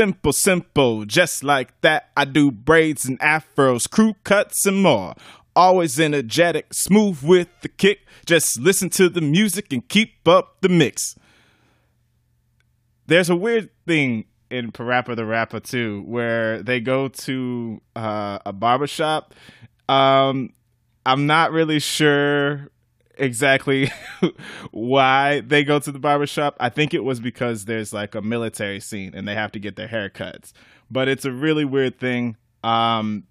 Simple, simple, just like that. I do braids and afros, crew cuts, and more. Always energetic, smooth with the kick. Just listen to the music and keep up the mix. There's a weird thing in Parappa the Rapper too, where they go to uh, a barbershop. Um, I'm not really sure exactly why they go to the barbershop. I think it was because there's like a military scene and they have to get their haircuts. But it's a really weird thing. Um,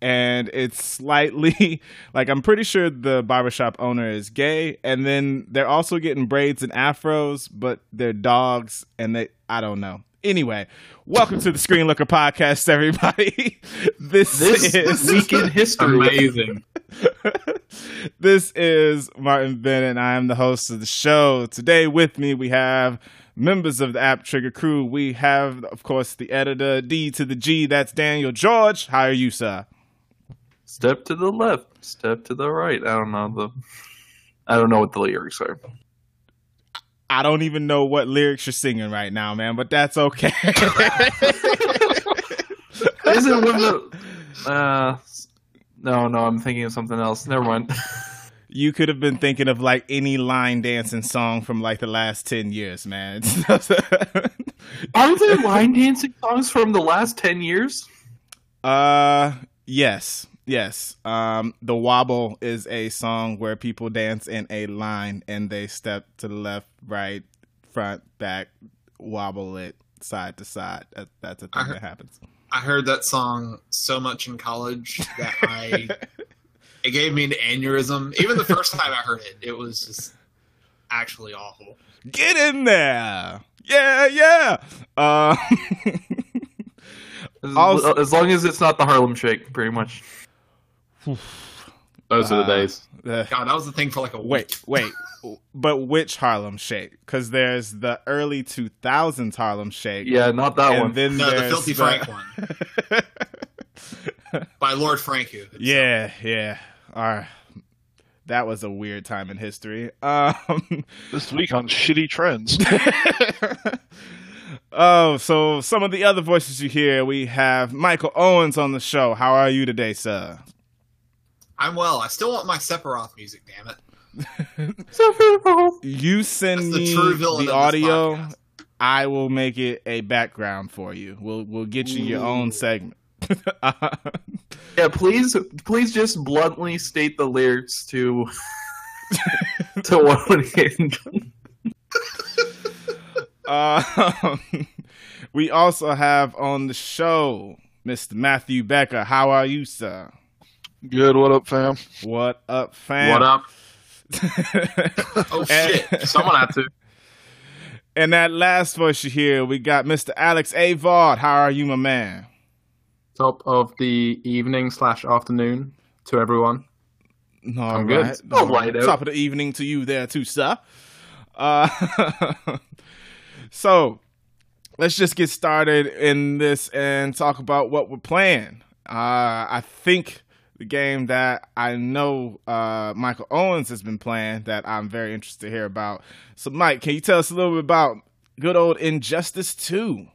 and it's slightly like I'm pretty sure the barbershop owner is gay, and then they're also getting braids and afros, but they're dogs, and they I don't know. Anyway, welcome to the Screen Looker podcast, everybody. this, This is week in history. Amazing. this is Martin Bennett, and I am the host of the show. Today, with me, we have members of the App Trigger crew. We have, of course, the editor D to the G. That's Daniel George. How are you, sir? Step to the left, step to the right. I don't know the. I don't know what the lyrics are. I don't even know what lyrics you're singing right now, man, but that's okay. Isn't the? Uh, no, no, I'm thinking of something else. Never mind. you could have been thinking of like any line dancing song from like the last 10 years, man. Are there line dancing songs from the last ten years? uh, yes. Yes. Um, the wobble is a song where people dance in a line and they step to the left, right, front, back, wobble it side to side. That, that's a thing heard- that happens. I heard that song so much in college that I it gave me an aneurysm. Even the first time I heard it, it was just actually awful. Get in there. Yeah, yeah. Uh, As, Also- as long as it's not the Harlem Shake, pretty much. Those are the days. God, that was the thing for like a Wait, wait. But which Harlem Shake? Because there's the early 2000s Harlem Shake. Yeah, not that and one. then No, the there's Filthy Frank one by Lord Franku. yeah, yeah. All right. That was a weird time in history. Um, This week on Shitty Trends. oh, so some of the other voices you hear, we have Michael Owens on the show. How are you today, sir? I'm well. I still want my Sephiroth music. Damn it! You send the me true the audio. I will make it a background for you. We'll we'll get you your own segment. Yeah, please, please just bluntly state the lyrics to to what would Um, we also have on the show Mr. Matthew Becker. How are you, sir? Good, what up, fam? What up, fam? What up? Oh And- shit! Someone had to. And that last voice you hear, we got Mr. Alex Avard. How are you, my man? top of the evening slash afternoon to everyone. No, I'm good. right. All All right, right. Top of the evening to you there too, sir. Uh, so let's just get started in this and talk about what we're playing. Uh, I think the game that I know uh, Michael Owens has been playing that I'm very interested to hear about. So, Mike, can you tell us a little bit about good old Injustice 2?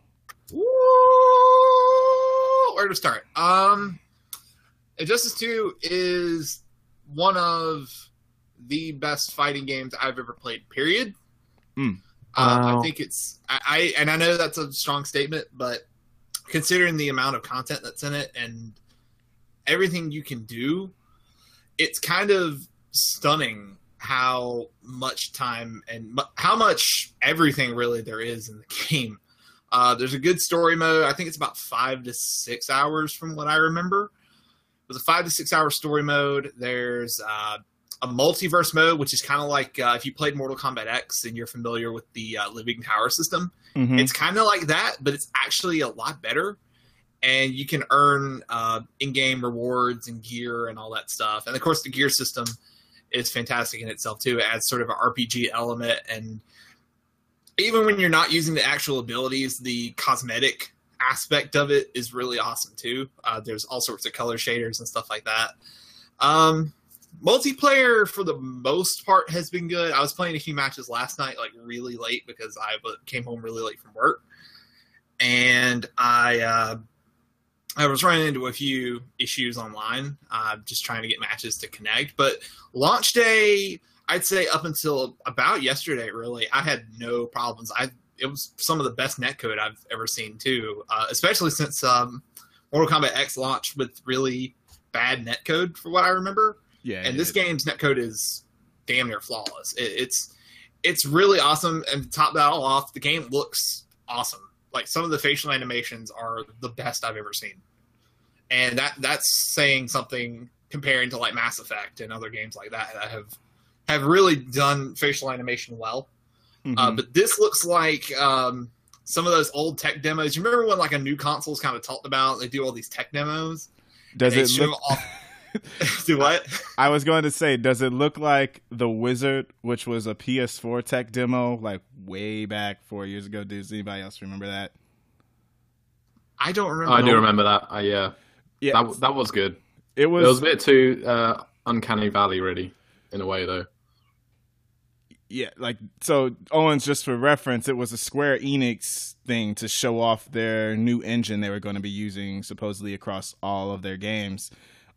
Woo! Where to start? Um, Injustice Two is one of the best fighting games I've ever played. Period. Mm. Uh, Wow. I think it's I, I and I know that's a strong statement, but considering the amount of content that's in it and everything you can do, it's kind of stunning how much time and mu- how much everything really there is in the game. Uh, there's a good story mode. I think it's about five to six hours from what I remember. There's a five to six hour story mode. There's uh, a multiverse mode, which is kind of like uh, if you played Mortal Kombat X and you're familiar with the uh, Living Tower system. Mhm. It's kind of like that, but it's actually a lot better. And you can earn uh, in-game rewards and gear and all that stuff. And of course, the gear system is fantastic in itself too. It adds sort of an RPG element, and even when you're not using the actual abilities, the cosmetic aspect of it is really awesome too. Uh, there's all sorts of color shaders and stuff like that. Um, multiplayer for the most part has been good. I was playing a few matches last night, like really late because I came home really late from work, and I uh, I was running into a few issues online, uh, just trying to get matches to connect. But launch day, I'd say up until about yesterday, really, I had no problems. I it was some of the best netcode I've ever seen too, uh, especially since um, Mortal Kombat X launched with really bad netcode, for what I remember. Yeah, and this is. game's netcode is damn near flawless. It, it's it's really awesome. And to top that all off, the game looks awesome. Like some of the facial animations are the best I've ever seen, and that that's saying something comparing to like Mass Effect and other games like that that have have really done facial animation well. Mhm. Uh, but this looks like um, some of those old tech demos. You remember when like a new console's kind of talked about? They do all these tech demos. does it show look? off- do what? I was going to say, does it look like the Wizard, which was a PS4 tech demo, like way back four years ago? Does anybody else remember that? I don't remember. I do remember that. I, yeah, Yeah, that that was good. it was, It was. was a bit too uh, uncanny valley, really, in a way, though. Yeah, like so Owens just for reference, it was a Square Enix thing to show off their new engine they were going to be using supposedly across all of their games.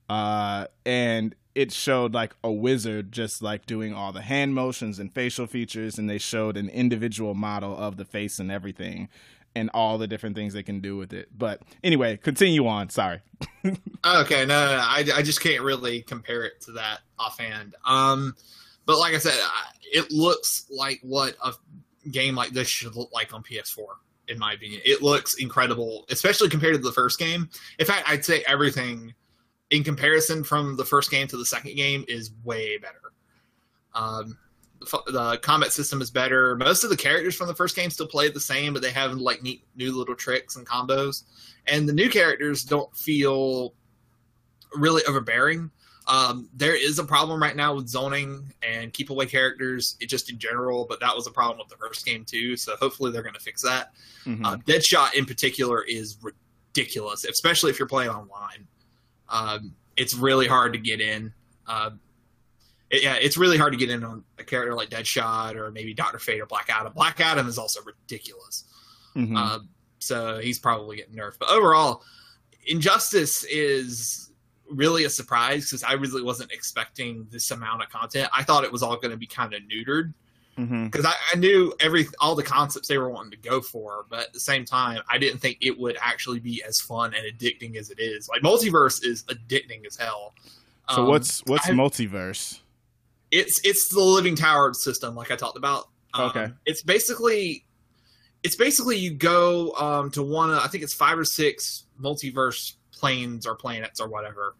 Uh and it showed like a wizard just like doing all the hand motions and facial features and they showed an individual model of the face and everything and all the different things they can do with it. But anyway, continue on, sorry. Okay, no, no, no, I, I just can't really compare it to that offhand. Um, but like I said, it looks like what a game like this should look like on PS4, in my opinion. It looks incredible, especially compared to the first game. In fact, I'd say everything in comparison from the first game to the second game is way better. Um, the combat system is better. Most of the characters from the first game still play the same, but they have like neat new little tricks and combos. And the new characters don't feel really overbearing. Um, there is a problem right now with zoning and keep away characters, it just in general, but that was a problem with the first game too. So hopefully they're going to fix that. Mhm. Uh, Deadshot in particular is ridiculous, especially if you're playing online. Um, it's really hard to get in. Um, it- yeah, it's really hard to get in on a character like Deadshot or maybe Doctor Fate or Black Adam. Black Adam is also ridiculous. Mhm. Uh, so he's probably getting nerfed. But overall, Injustice is really a surprise because I really wasn't expecting this amount of content. I thought it was all going to be kind of neutered Mhm. because I, I knew every all the concepts they were wanting to go for, but at the same time, I didn't think it would actually be as fun and addicting as it is. Like multiverse is addicting as hell. So Um, what's what's I- multiverse? it's it's the living tower system like i talked about Um, Okay. it's basically it's basically you go um, to one of i think it's five or six multiverse planes or planets or whatever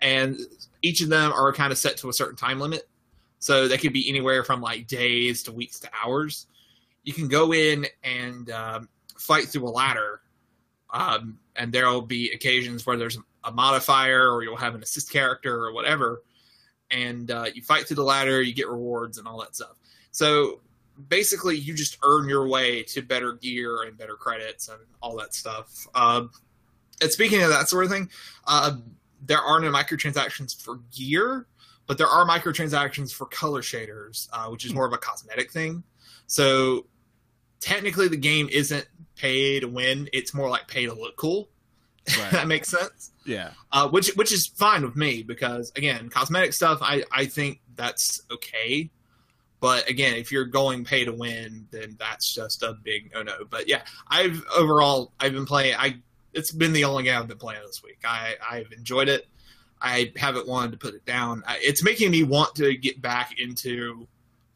and each of them are kind of set to a certain time limit so that could be anywhere from like days to weeks to hours you can go in and um, fight through a ladder um, and there will be occasions where there's a modifier or you'll have an assist character or whatever and uh, you fight through the ladder, you get rewards and all that stuff. So basically, you just earn your way to better gear and better credits and all that stuff. Um, and speaking of that sort of thing, uh, there are no microtransactions for gear, but there are microtransactions for color shaders, uh, which is more of a cosmetic thing. So technically, the game isn't pay to win; it's more like pay to look cool. Right. that makes sense Yeah. uh, which which is fine with me because again, cosmetic stuff I I think that's okay. But again, if you're going pay to win, then that's just a big oh no. But yeah, I've overall I've been playing. I it's been the only game I've been playing this week. I I've enjoyed it. I haven't wanted to put it down. It's making me want to get back into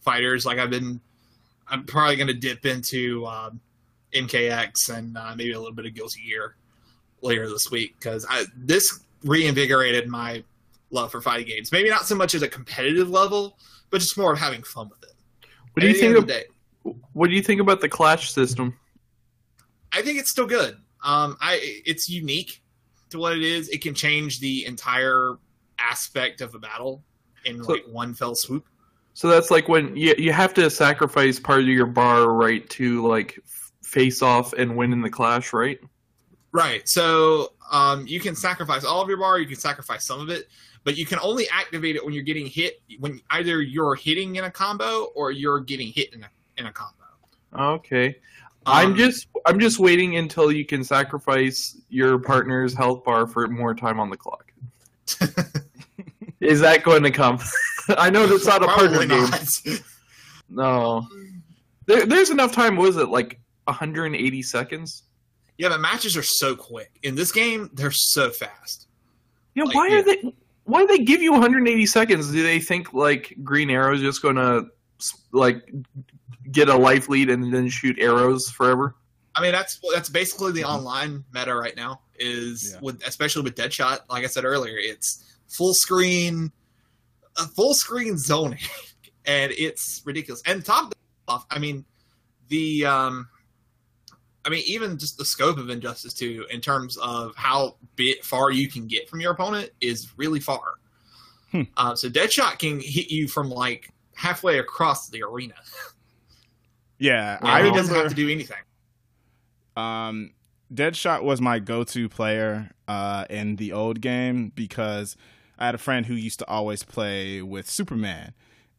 fighters. Like I've been, I'm probably going to dip into um, MKX and uh, maybe a little bit of Guilty Gear later this week because this reinvigorated my love for fighting games. Maybe not so much at a competitive level, but just more of having fun with it. What do you think of the what do you think about the clash system? I think it's still good. Um, I it's unique to what it is. It can change the entire aspect of a battle in So- like one fell swoop. So that's like when you you have to sacrifice part of your bar right to like face off and win in the clash, right? Right. So um, you can sacrifice all of your bar. You can sacrifice some of it, but you can only activate it when you're getting hit. When either you're hitting in a combo or you're getting hit in a in a combo. Okay. I'm Um, just I'm just waiting until you can sacrifice your partner's health bar for more time on the clock. Is that going to come? I know that's not a partner probably game. No, there, there's enough time. Was it like 180 seconds? yeah, but matches are so quick in this game. They're so fast. Yeah, Like, why yeah. are they? Why do they give you 180 seconds? Do they think like Green Arrow is just going to like get a life lead and then shoot arrows forever? I mean, that's that's basically the online meta right now. Is Yeah. with especially with Deadshot. Like I said earlier, it's full screen, uh, full screen zoning, and it's ridiculous. And top off, I mean, the um, I mean, even just the scope of Injustice Two in terms of how bit far you can get from your opponent is really far. Hmm. Uh, so Deadshot can hit you from like halfway across the arena. Yeah, I I he doesn't remember. have to do anything. Um, Deadshot was my go-to player uh, in the old game because I had a friend who used to always play with Superman,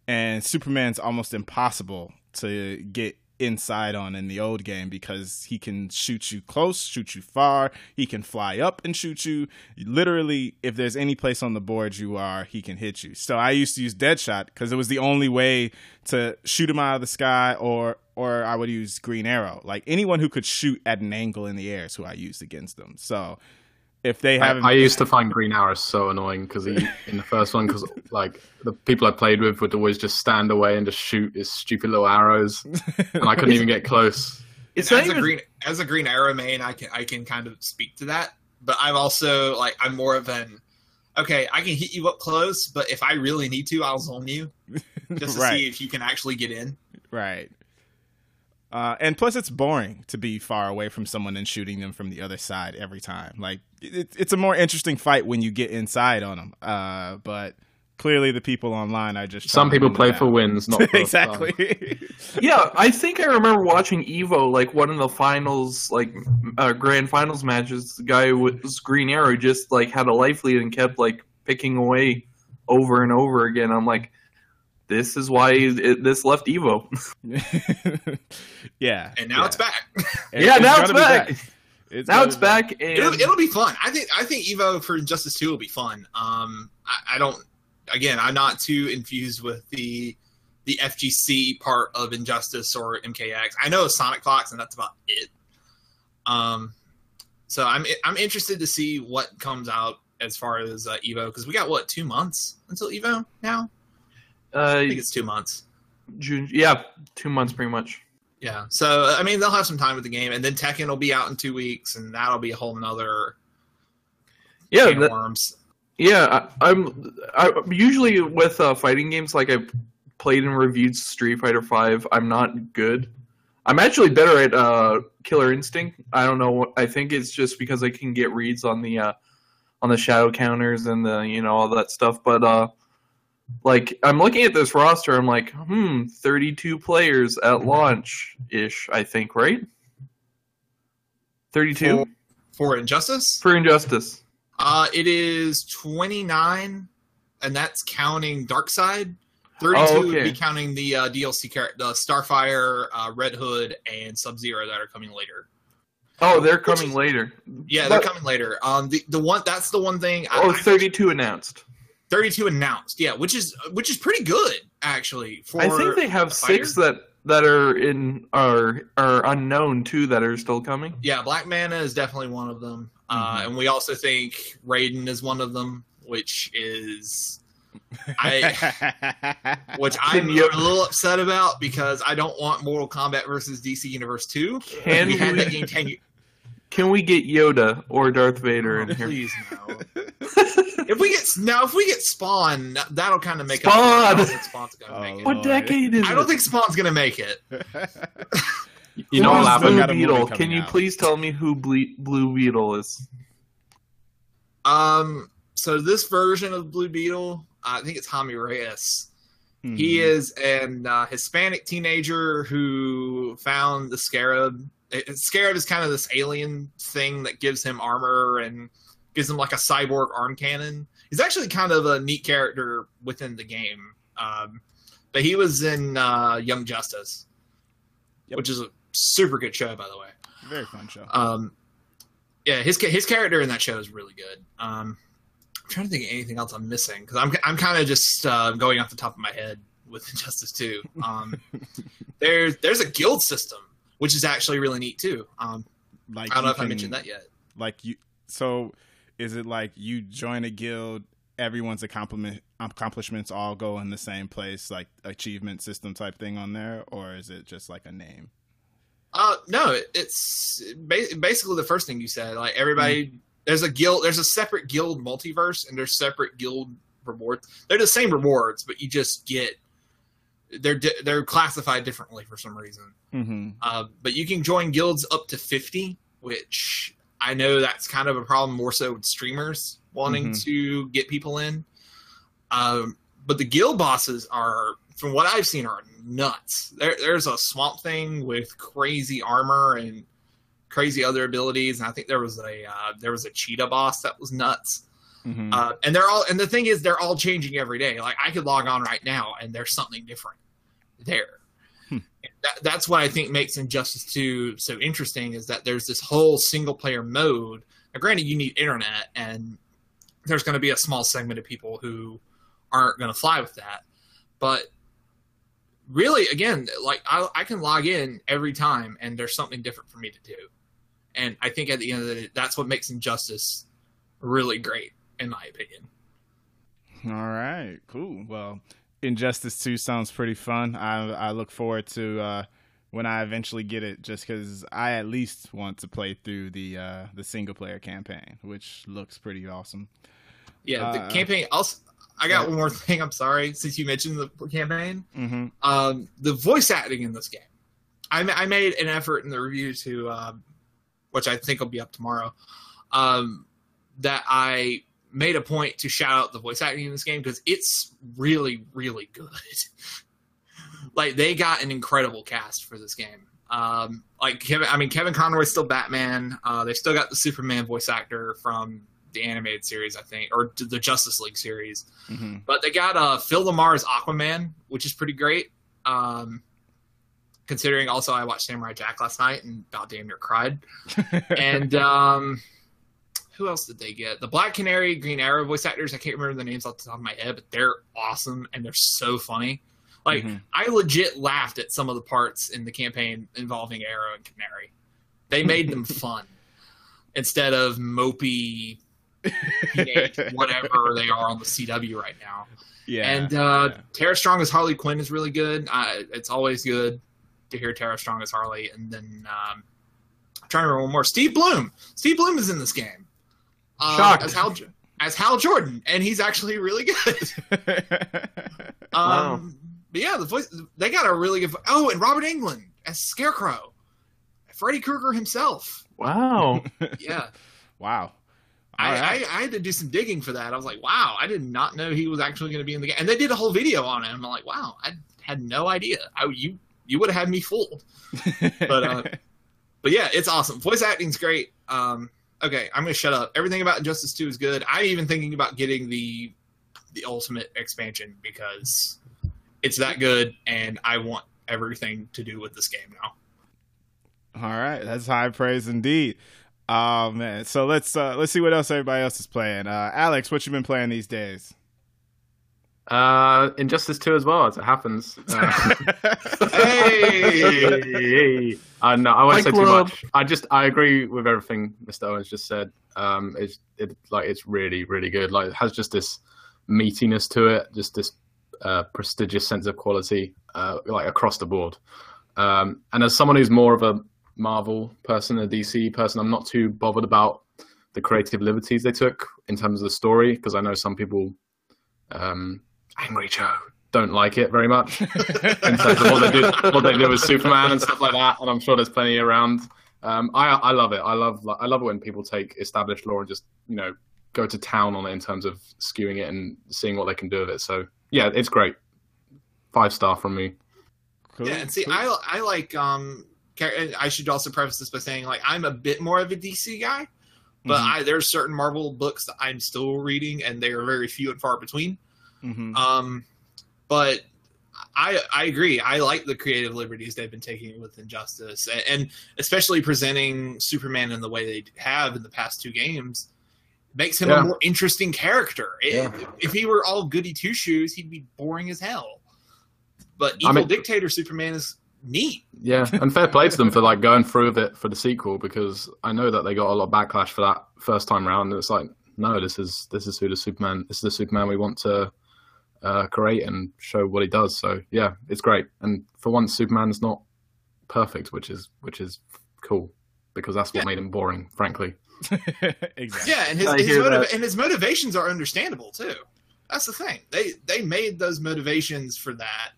and Superman's almost impossible to get inside on in the old game because he can shoot you close, shoot you far, he can fly up and shoot you. Literally, if there's any place on the board you are, he can hit you. So I used to use Deadshot because it was the only way to shoot him out of the sky or or I would use Green Arrow. Like anyone who could shoot at an angle in the air is who I used against them. So if they haven't I used to find Green Arrow so annoying because he in the first one because like the people I played with would always just stand away and just shoot his stupid little arrows, and I couldn't even get close. It's as not a green as a green arrow main, I can I can kind of speak to that. But I'm also like I'm more of an okay. I can hit you up close, but if I really need to, I'll zone you just to right. see if you can actually get in. Right. Uh, and plus, it's boring to be far away from someone and shooting them from the other side every time. Like, it, it's a more interesting fight when you get inside on them. Uh, but clearly, the people online are just Some people play the for wins, not for exactly. Yeah, I think I remember watching Evo, like one of the finals, like uh, grand finals matches. The guy with Green Arrow just like had a life lead and kept like picking away over and over again. I'm like, this is why it, this left Evo. yeah. And now yeah. it's back. It- yeah, now it's be back. It's Now it's be back, and it'll, it'll be fun. I think I think Evo for Injustice Two will be fun. Um, I, I don't. Again, I'm not too infused with the the FGC part of Injustice or MKX. I know Sonic Fox, and that's about it. Um, so I'm I'm interested to see what comes out as far as uh, Evo because we got what two months until Evo now. Uh, I think it's two months. June. Yeah, two months pretty much. Yeah. So I mean, they'll have some time with the game, and then Tekken will be out in two weeks, and that'll be a whole nother Yeah, that- worms. yeah. I, I'm I usually with uh, fighting games like I played and reviewed Street Fighter Five. I'm not good. I'm actually better at uh, Killer Instinct. I don't know. what- I think it's just because I can get reads on the uh, on the shadow counters and the you know all that stuff. But uh, like I'm looking at this roster, I'm like, hmm, 32 players at launch ish. I think right. 32 For- for Injustice. for Injustice. Uh, it is 29, and that's counting Darkseid. 32 Oh, would be counting the uh, DLC character, the Starfire, uh, Red Hood, and Sub Zero that are coming later. Oh, they're coming is- later. Yeah, But- they're coming later. Um, the the one that's the one thing. I- Oh, I- 32 announced. 32 announced. Yeah, which is which is pretty good actually. For I think they have a six that that are in are are unknown too that are still coming. Yeah, Black Manta is definitely one of them, uh, Mm-hmm. and we also think Raiden is one of them, which is I which I'm Can you- a little upset about because I don't want Mortal Kombat versus DC Universe two. Can we had that game ten years. can we get Yoda or Darth Vader in here? Please no. if we get now, if we get Spawn, that'll kind of make Spawn! Up, I don't think Spawn's gonna Oh, make it. what decade is I don't it? think Spawn's gonna make it. You know Who what is Still Blue got Beetle? Can you out. please tell me who Ble- Blue Beetle is? Um, so this version of Blue Beetle, I think it's Jaime Reyes. Hmm. He is an uh, Hispanic teenager who found the Scarab. It- Scarab is kind of this alien thing that gives him armor and gives him like a cyborg arm cannon. He's actually kind of a neat character within the game. Um, but he was in uh, Young Justice, Yep. which is a super good show, by the way. Very fun show. Um, yeah, his his character in that show is really good. Um, I'm trying to think of anything else I'm missing because I'm I'm kind of just uh, going off the top of my head with Injustice 2. Um, there's there's a guild system which is actually really neat too. Um, like I don't know if I mentioned that yet. Like you, so is it like you join a guild? Everyone's accomplishment accomplishments all go in the same place, like achievement system type thing on there, or is it just like a name? Uh, no, it's basically the first thing you said. Like everybody, there's a guild, there's a separate guild multiverse, and there's separate guild rewards. They're the same rewards, but you just get they're di- they're classified differently for some reason. Mm-hmm. Uh, but you can join guilds up to 50, which I know that's kind of a problem more so with streamers wanting Mhm. to get people in. Um, but the guild bosses are, from what I've seen, are nuts. There, there's a swamp thing with crazy armor and crazy other abilities, and I think there was a uh, there was a cheetah boss that was nuts. Mm-hmm. Uh, and they're all and the thing is they're all changing every day. Like I could log on right now and there's something different there. That, that's what I think makes Injustice 2 so interesting is that there's this whole single player mode. Now, granted, you need internet, and there's going to be a small segment of people who aren't going to fly with that. But really, again, like I, I can log in every time, and there's something different for me to do. And I think at the end of the day, that's what makes Injustice really great, in my opinion. All right, cool. Well, Injustice Two sounds pretty fun. I I look forward to uh, when I eventually get it, just because I at least want to play through the uh, the single player campaign, which looks pretty awesome. Yeah, the Uh, campaign. Also, I got one more thing. I'm sorry, since you mentioned the campaign. Mm-hmm. Um, the voice acting in this game, I, I made an effort in the review to, um, which I think will be up tomorrow, um, that I made a point to shout out the voice acting in this game because it's really, really good. like they got an incredible cast for this game. Um, like Kevin, I mean Kevin Conroy's still Batman. Uh, they still got the Superman voice actor from the animated series, I think, or the Justice League series. Mm-hmm. But they got uh, Phil LaMarr's Aquaman, which is pretty great. Um, considering also I watched Samurai Jack last night and about damn near cried. And um, who else did they get? The Black Canary, Green Arrow voice actors. I can't remember the names off the top of my head, but they're awesome and they're so funny. Like Mhm. I legit laughed at some of the parts in the campaign involving Arrow and Canary. They made them fun instead of mopey teenage whatever they are on the CW right now. yeah, and uh, yeah. Tara Strong as Harley Quinn is really good. Uh, it's always good to hear Tara Strong as Harley. And then um, I'm trying to remember one more. Steve Blum. Steve Blum is in this game uh, Shocked. as Hal as Hal Jordan, and he's actually really good. Um, Wow. But yeah, the voice they got a really good. Oh, and Robert Englund as Scarecrow, Freddy Krueger himself. Wow. Yeah, wow. I, All right. I, I had to do some digging for that. I was like, wow, I did not know he was actually going to be in the game. And they did a whole video on him. I'm like, wow, I had no idea. I, you you would have had me fooled. But uh, but yeah, it's awesome. Voice acting's great. Um, okay, I'm to shut up. Everything about Injustice 2 is good. I'm even thinking about getting the the ultimate expansion because it's that good, and I want everything to do with this game now. All right, that's high praise indeed. Oh man, so let's uh, let's see what else everybody else is playing. Uh, Alex, what you been playing these days? Uh, Injustice 2 as well, as it happens. Uh, Hey! hey, uh, no, I won't Hi, say too Club. much. I just I agree with everything Mr. Owens just said. Um, it's it like it's really really good. Like it has just this meatiness to it, just this uh, prestigious sense of quality, uh, like across the board. Um, and as someone who's more of a Marvel person, a DC person, I'm not too bothered about the creative liberties they took in terms of the story because I know some people, um, Angry Joe, don't like it very much in terms of what they did, what they did with Superman and stuff like that. And I'm sure there's plenty around. Um, I I love it. I love I love it when people take established law and just you know go to town on it in terms of skewing it and seeing what they can do with it. So yeah, it's great. Five star from me. Cool, Yeah, and see, cool. I I like um. I should also preface this by saying like I'm a bit more of a DC guy, but Mhm. I there's certain Marvel books that I'm still reading, and they are very few and far between. Mhm. Um, but I I agree. I like the creative liberties they've been taking with Injustice, and, and especially presenting Superman in the way they have in the past two games makes him Yeah. a more interesting character. It- Yeah. If he were all goody two shoes, he'd be boring as hell. But I evil mean- dictator Superman is neat. Yeah, and fair play to them for like going through with it for the sequel because I know that they got a lot of backlash for that first time round. And it's like, no, this is this is who the Superman. This is the Superman we want to uh, create and show what he does. So yeah, it's great. And for once, Superman's not perfect, which is which is cool because that's what Yeah. made him boring, frankly. exactly. Yeah, and his, his hear motiva- that. and his motivations are understandable too. That's the thing. They they made those motivations for that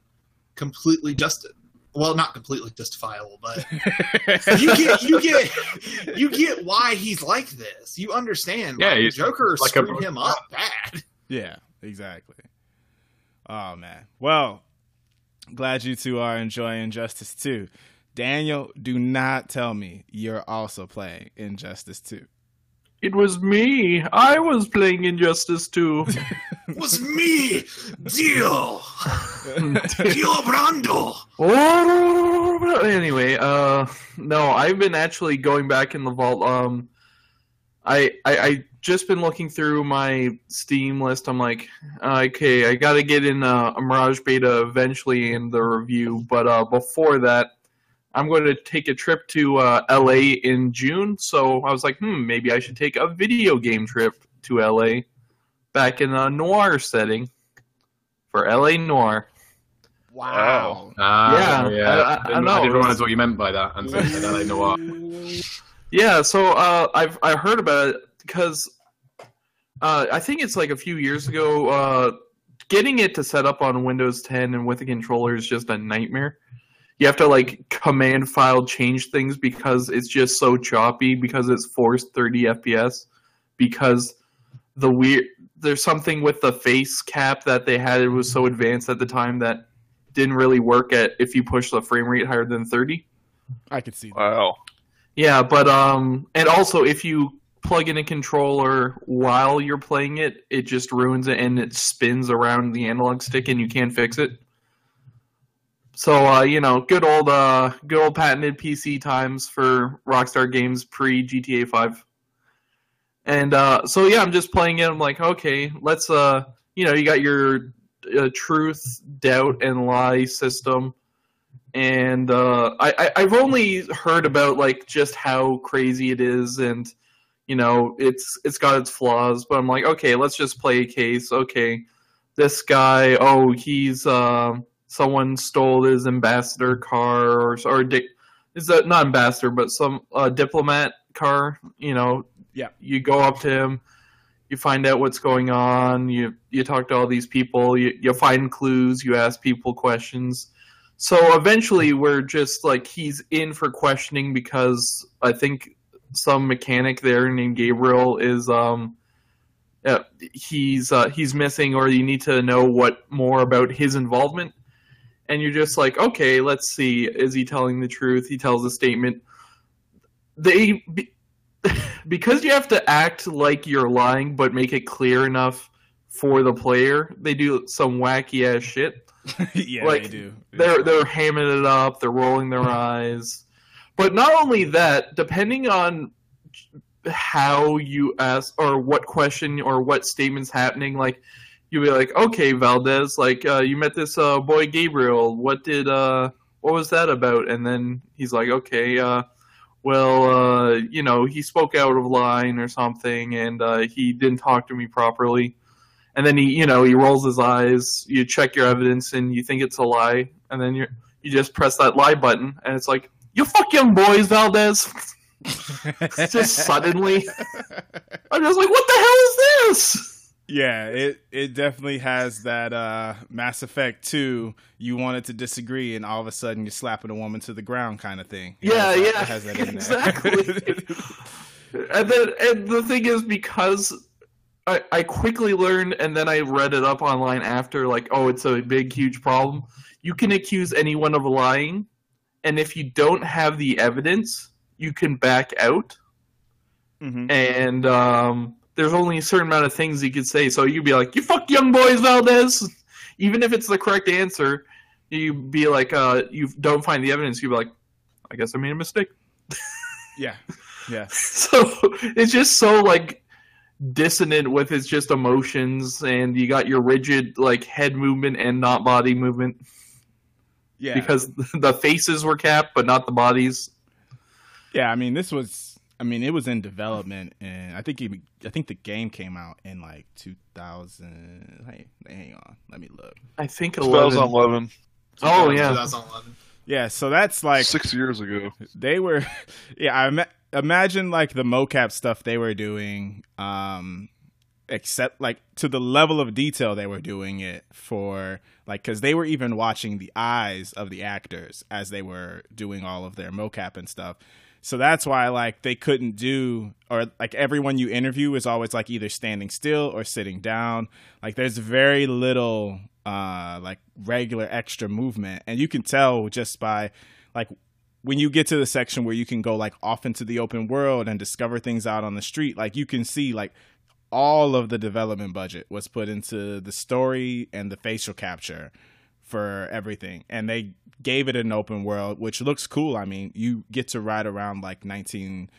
completely just well, not completely justifiable, but you get you get you get why he's like this. You understand. Yeah, like, the he's Joker like a- screwed him up bad. Yeah, exactly. Oh man. Well, glad you two are enjoying Injustice 2. Daniel, do not tell me you're also playing Injustice 2. It was me. I was playing Injustice 2. Was me deal Dio Brando. Oh, anyway, uh, no, I've been actually going back in the vault. Um, I, I, I just been looking through my Steam list. I'm like, okay, I got to get in uh, a Mirage Beta eventually in the review. But uh, before that, I'm going to take a trip to uh, LA in June. So I was like, hmm, maybe I should take a video game trip to LA, back in a noir setting for LA Noire. Wow. Ah, Yeah, yeah. I- I- I didn't, know. didn't realize what you meant by that until you said LA Noire. Yeah, so uh, I've I heard about it because uh, I think it's like a few years ago. Uh, getting it to set up on Windows 10 and with a controller is just a nightmare. You have to like command file change things because it's just so choppy because it's forced 30 FPS because the weird there's something with the face cap that they had it was so advanced at the time that didn't really work at if you push the frame rate higher than 30. I could see that. Wow. Yeah, but um, and also if you plug in a controller while you're playing it, it just ruins it and it spins around the analog stick and you can't fix it. So uh, you know, good old uh, good old patented PC times for Rockstar Games pre GTA Five. And uh, so yeah, I'm just playing it. I'm like, okay, let's uh, you know, you got your uh, truth, doubt, and lie system and uh, I, I I've only heard about like just how crazy it is, and you know it's it's got its flaws. But I'm like, okay, let's just play a case. Okay, this guy, oh, he's um, someone stole his ambassador car or or di- is that not ambassador, but some uh, diplomat car. You know, Yeah. You go up to him. You find out what's going on. You you talk to all these people. You you find clues. You ask people questions. So eventually, we're just like he's in for questioning because I think some mechanic there named Gabriel is um uh, he's uh, he's missing, or you need to know what more about his involvement. And you're just like, okay, let's see. Is he telling the truth? He tells a statement. They be, because you have to act like you're lying, but make it clear enough for the player. They do some wacky ass shit yeah, like, they do. they're they're hamming it up, they're rolling their eyes. But not only that, depending on how you ask or what question or what statement's happening, like you'll be like, okay, Valdez, like uh, you met this uh, boy Gabriel. What did uh, what was that about? And then he's like, okay, uh, well, uh, you know, he spoke out of line or something, and uh, he didn't talk to me properly. And then he, you know, he rolls his eyes. You check your evidence, and you think it's a lie, and then you you just press that lie button, and it's like, you fuck young boys, Valdez. just suddenly, I'm just like, what the hell is this? Yeah, it it definitely has that uh Mass Effect 2, you wanted to disagree and all of a sudden you're slapping a woman to the ground kind of thing. It Yeah, has yeah, It has that in there. exactly. And then, and the thing is, because I, I quickly learned, and then I read it up online after, like, oh, it's a big, huge problem. You can accuse anyone of lying, and if you don't have the evidence, you can back out. Mhm. And um, there's only a certain amount of things you could say. So you'd be like, "You fuck young boys, Valdez," even if it's the correct answer. you'd be like, uh, you don't find the evidence, you'd be like, I guess I made a mistake. Yeah, yeah, So it's just so like dissonant with its just emotions, and you got your rigid like head movement and not body movement yeah. because the faces were capped, but not the bodies. Yeah, I mean, this was. I mean, it was in development, and I think he, I think the game came out in like 2000. Hey, hang on, let me look. I think eleven. 2011, Oh, yeah. 2011. Yeah, so that's like six years ago. they were. Yeah, I ima- imagine like the mocap stuff they were doing. Um, except like to the level of detail they were doing it for like because they were even watching the eyes of the actors as they were doing all of their mocap and stuff so that's why like they couldn't do or like everyone you interview is always like either standing still or sitting down like there's very little uh like regular extra movement and you can tell just by like when you get to the section where you can go like off into the open world and discover things out on the street like you can see like all of the development budget was put into the story and the facial capture for everything. And they gave it an open world which looks cool. I mean you get to ride around like 1950s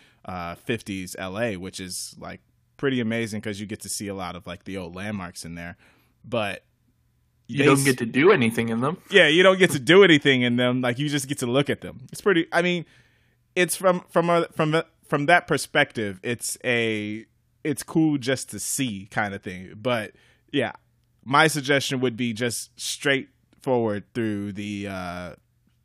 uh, la which is like pretty amazing because you get to see a lot of like the old landmarks in there. But You don't get to do anything in them. yeah, you don't get to do anything in them. Like you just get to look at them. It's pretty. I mean, it's from from a, from from that perspective. It's a it's cool just to see kind of thing. But yeah, my suggestion would be just straightforward through the uh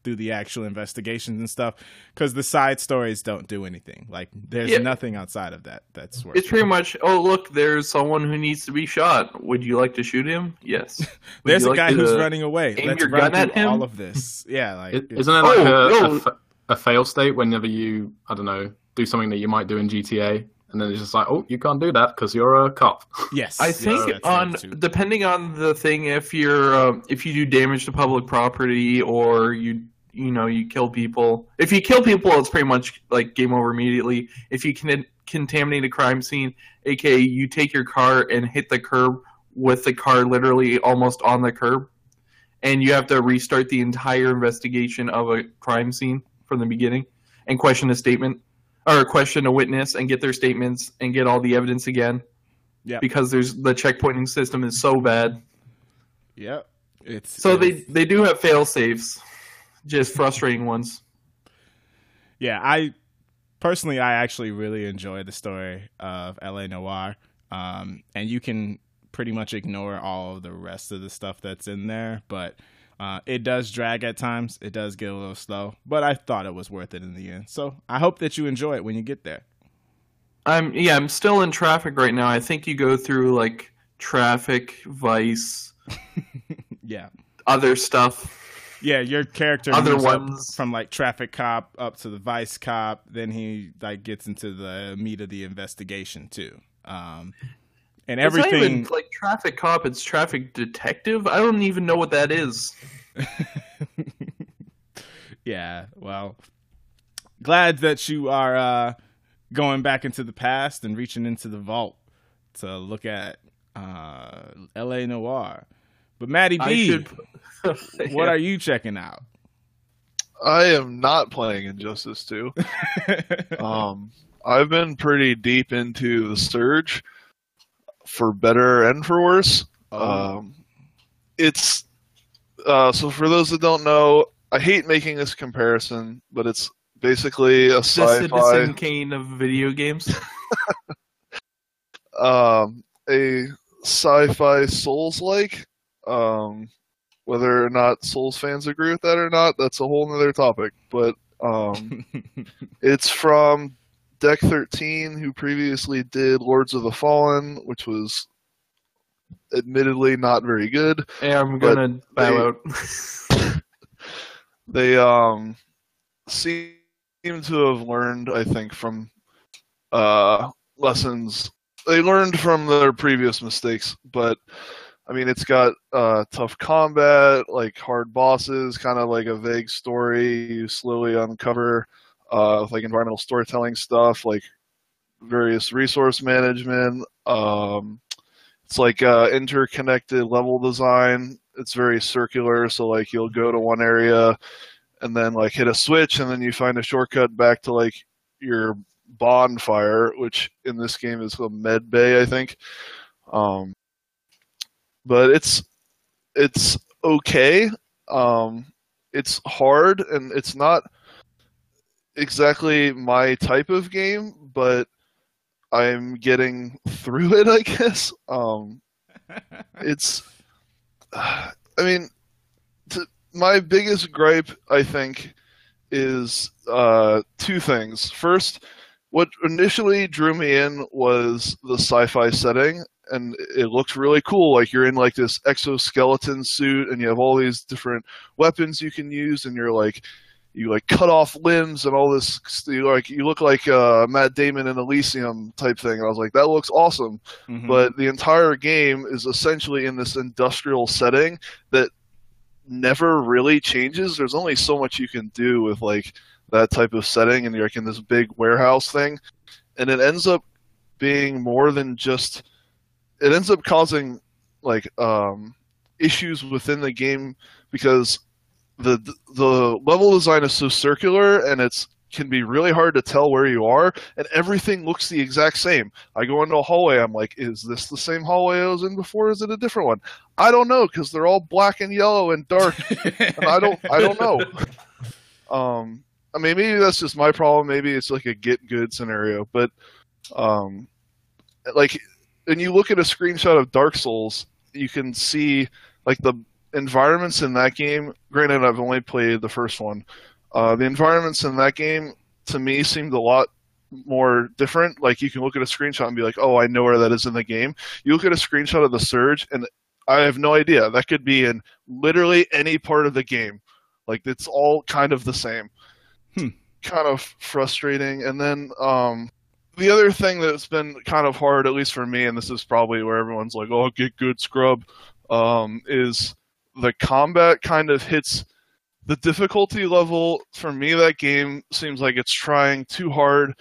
through the actual investigations and stuff because the side stories don't do anything like there's Yeah. nothing outside of that that's worth It's pretty much, oh look, there's someone who needs to be shot. Would you like to shoot him? Yes. There's a like guy who's uh, running away aim let's your run gun through at him? all of this yeah like it's- Isn't it like Oh, a, no. a, fa- a fail state whenever you, I don't know, do something that you might do in GTA, and then it's just like, oh, you can't do that because you're a cop. yes I think that's on depending on the thing, if you're um, if you do damage to public property or you you know you kill people, if you kill people, it's pretty much like game over immediately. If you can contaminate a crime scene, aka you take your car and hit the curb with the car literally almost on the curb, and you have to restart the entire investigation of a crime scene from the beginning and question a statement or question a witness and get their statements and get all the evidence again yeah because there's the checkpointing system is so bad. Yep. It's So they they do have fail safes, just frustrating ones. yeah, I personally I actually really enjoy the story of LA Noire. Um and you can pretty much ignore all of the rest of the stuff that's in there, but uh, it does drag at times. It does get a little slow, but I thought it was worth it in the end. So I hope that you enjoy it when you get there. I'm yeah, I'm still in traffic right now. I think you go through like traffic, vice, Yeah, other stuff. Yeah. Your character Other ones. from like traffic cop up to the vice cop. Then he like gets into the meat of the investigation too. Um, and It's not everything. even like traffic cop. It's traffic detective. I don't even know what that is. yeah, well, glad that you are uh, going back into the past and reaching into the vault to look at uh, L.A. Noire. But Maddie B, should. what are you checking out? I am not playing Injustice 2. Um, I've been pretty deep into the Surge, for better and for worse. Oh, Um, it's uh, so for those that don't know, I hate making this comparison, but it's basically a the sci-fi, Citizen Kane of video games. um, a sci-fi Souls-like. Um, whether or not Souls fans agree with that or not, that's a whole nother topic. But um, It's from Deck 13, who previously did Lords of the Fallen, which was admittedly not very good. Yeah, I'm gonna bow they- out. They um seem to have learned, I think, from uh, lessons they learned from their previous mistakes. But I mean, it's got uh, tough combat, like hard bosses, kind of like a vague story you slowly uncover, uh, with like environmental storytelling stuff, like various resource management. Um, it's like uh, interconnected level design it's very circular. So like you'll go to one area and then like hit a switch and then you find a shortcut back to like your bonfire, which in this game is a med bay, I think. Um, but it's it's okay. Um, it's hard and it's not exactly my type of game, but I'm getting through it, I guess. Um, it's, I mean, to, my biggest gripe, I think, is uh, two things. First, what initially drew me in was the sci-fi setting, and it looks really cool. Like you're in like this exoskeleton suit, and you have all these different weapons you can use, and you're like you like cut off limbs and all this. You like you look like uh, Matt Damon in Elysium type thing. And I was like, that looks awesome. Mhm. But the entire game is essentially in this industrial setting that never really changes. There's only so much you can do with like that type of setting, and you're like in this big warehouse thing, and it ends up being more than just. It ends up causing like um, issues within the game because the the level design is so circular and it's can be really hard to tell where you are and everything looks the exact same. I go into a hallway i'm like is this the same hallway i was in before? Is it a different one? I don't know because they're all black and yellow and dark. And i don't i don't know. Um i mean maybe that's just my problem. Maybe it's like a get good scenario but um like when you look at a screenshot of dark souls you can see like the environments in that game granted i've only played the first one uh, the environments in that game to me seemed a lot more different. Like you can look at a screenshot and be like oh i know where that is in the game. You look at a screenshot of the surge and i have no idea. That could be in literally any part of the game. Like it's all kind of the same. Hmm. kind of frustrating. And then um the other thing that's been kind of hard, at least for me, and this is probably where everyone's like, "Oh, get good, scrub," um, is the combat kind of hits the difficulty level. For me, that game seems like it's trying too hard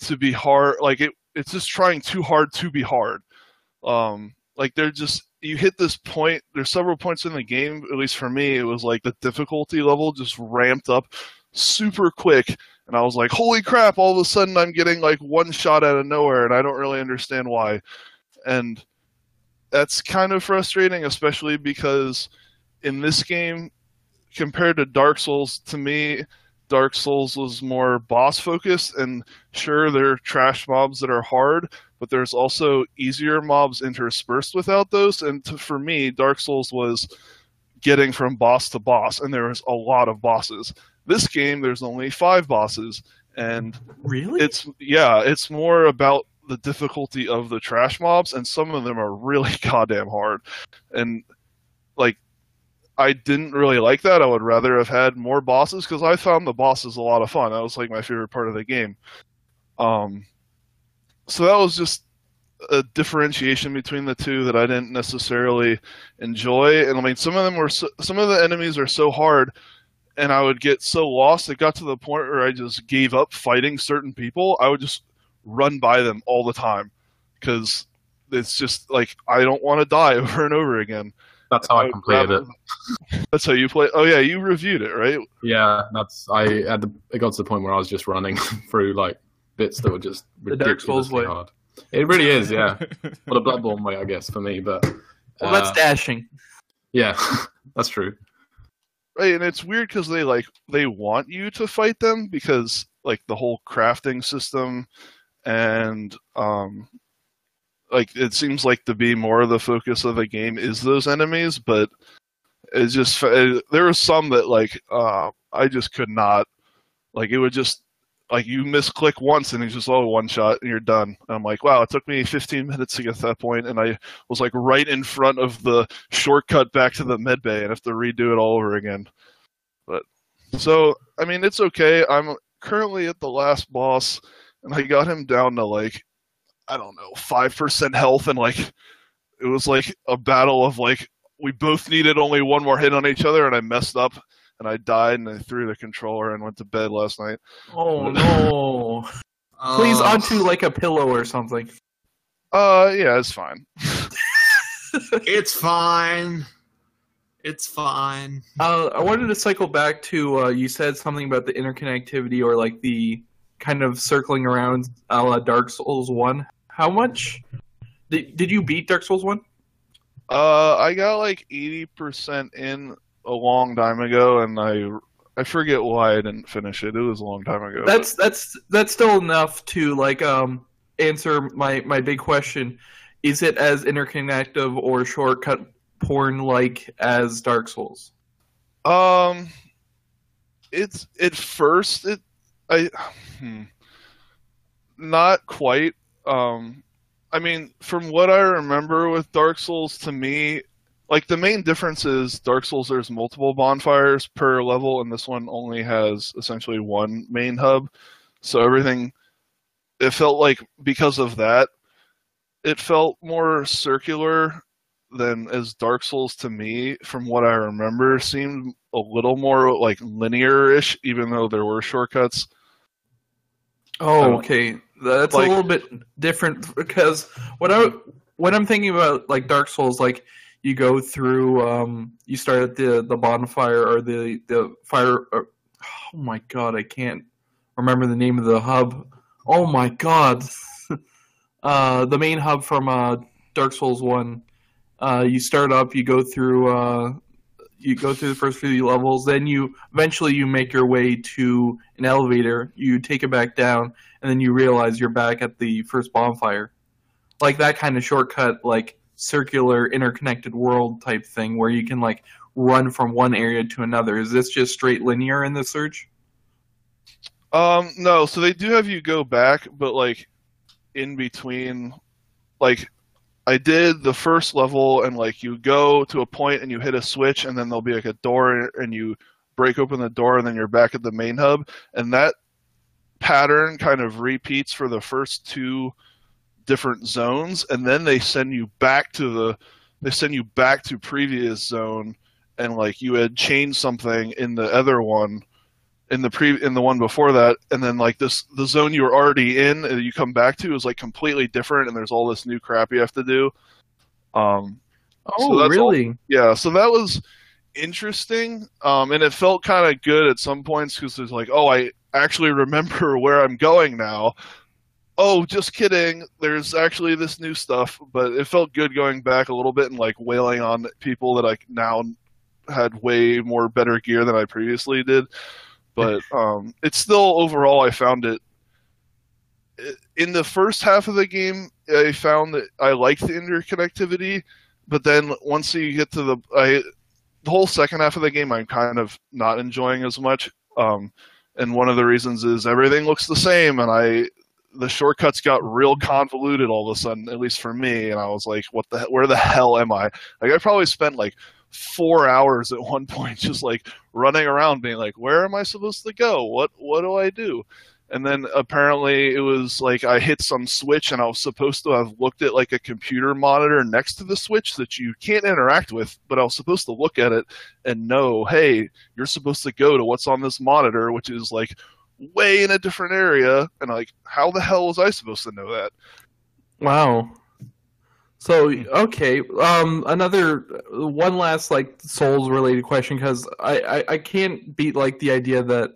to be hard. Like it, it's just trying too hard to be hard. Um, like they're just you hit this point. There's several points in the game. At least for me, it was like the difficulty level just ramped up super quick and I was like, "Holy crap! All of a sudden, I'm getting like one shot out of nowhere, and I don't really understand why." And that's kind of frustrating, especially because in this game, compared to Dark Souls, to me, Dark Souls was more boss focused. And sure, there are trash mobs that are hard, but there's also easier mobs interspersed without those. And to, for me, Dark Souls was getting from boss to boss, and there was a lot of bosses. This game, there's only five bosses, and Really? it's yeah, it's more about the difficulty of the trash mobs, and some of them are really goddamn hard. And like, I didn't really like that. I would rather have had more bosses because I found the bosses a lot of fun. That was like my favorite part of the game. Um, so that was just a differentiation between the two that I didn't necessarily enjoy. And I mean, some of them were so, some of the enemies are so hard and I would get so lost. It got to the point where I just gave up fighting certain people. I would just run by them all the time because it's just like I don't want to die over and over again. That's how I would completed rather- it. That's how you play. Oh yeah, you reviewed it, right? Yeah, that's I had the it got to the point where I was just running through like bits that were just The Dark Souls ridiculously hard. It really is, yeah. well, the Bloodborne way, I guess, for me, but well, that's uh, dashing. yeah, that's true. Right, and it's weird because they like they want you to fight them because like the whole crafting system and um like it seems like to be more of the focus of the game is those enemies, but it's just it, there were some that like uh I just could not like it would just like you misclick once and it's just oh one shot and you're done. And I'm like wow it took me 15 minutes to get to that point and I was like right in front of the shortcut back to the med bay and have to redo it all over again. But so I mean it's okay. I'm currently at the last boss and I got him down to like I don't know, five percent health and like it was like a battle of like we both needed only one more hit on each other and I messed up and I died and I threw the controller and went to bed last night. Oh no! Please Um, onto like a pillow or something. Uh yeah, it's fine. It's fine. It's fine. Uh, I wanted to cycle back to uh, you said something about the interconnectivity or like the kind of circling around a la Dark Souls One. How much did did you beat Dark Souls One? Uh, I got like eighty percent in a long time ago, and I I forget why I didn't finish it. It was a long time ago. but- That's that's that's still enough to like um answer my my big question. Is it as interconnective or shortcut porn like as Dark Souls? Um, it's at first it I hmm, not quite. Um, I mean, from what I remember with Dark Souls, to me, like the main difference is Dark Souls there's multiple bonfires per level, and this one only has essentially one main hub. So everything, it felt like because of that, it felt more circular than as Dark Souls to me, from what I remember, seemed a little more like linear-ish, even though there were shortcuts. Oh, okay. That's like- a little bit different because what I when I'm thinking about like Dark Souls, like you go through, um, you start at the the bonfire or the the fire. Or, oh my god, I can't remember the name of the hub. Oh my god, uh, the main hub from uh, Dark Souls One. Uh, you start up, you go through. Uh, you go through the first few levels, then you eventually you make your way to an elevator. You take it back down, and then you realize you're back at the first bonfire. Like that kind of shortcut, like circular interconnected world type thing where you can like run from one area to another. Is this just straight linear in the Surge? Um, no, so they do have you go back, but like in between, like I did the first level, and like you go to a point and you hit a switch, and then there'll be like a door, and you break open the door, and then you're back at the main hub, and that pattern kind of repeats for the first two different zones, and then they send you back to the they send you back to previous zone, and like you had changed something in the other one in the pre in the one before that and then like this the zone you were already in and you come back to is like completely different and there's all this new crap you have to do um Oh, that's all- really? yeah so that was interesting um and it felt kind of good at some points because there's like oh i actually remember where i'm going now oh just kidding. There's actually this new stuff but it felt good going back a little bit and like wailing on people that i now had way more better gear than i previously did. But um it's still overall i found it in the first half of the game i found that i liked the interconnectivity but then once you get to the I, the whole second half of the game i'm kind of not enjoying as much um and one of the reasons is everything looks the same and i the shortcuts got real convoluted all of a sudden at least for me and i was like what the he- where the hell am i? Like i probably spent like four hours at one point just like running around being like where am i supposed to go? What what do i do? And then apparently it was like I hit some switch and I was supposed to have looked at like a computer monitor next to the switch that you can't interact with, but I was supposed to look at it and know, hey, you're supposed to go to what's on this monitor, which is like way in a different area. And like, how the hell was I supposed to know that? Wow. So okay, um, another one last like Souls related question because I, I I can't beat like the idea that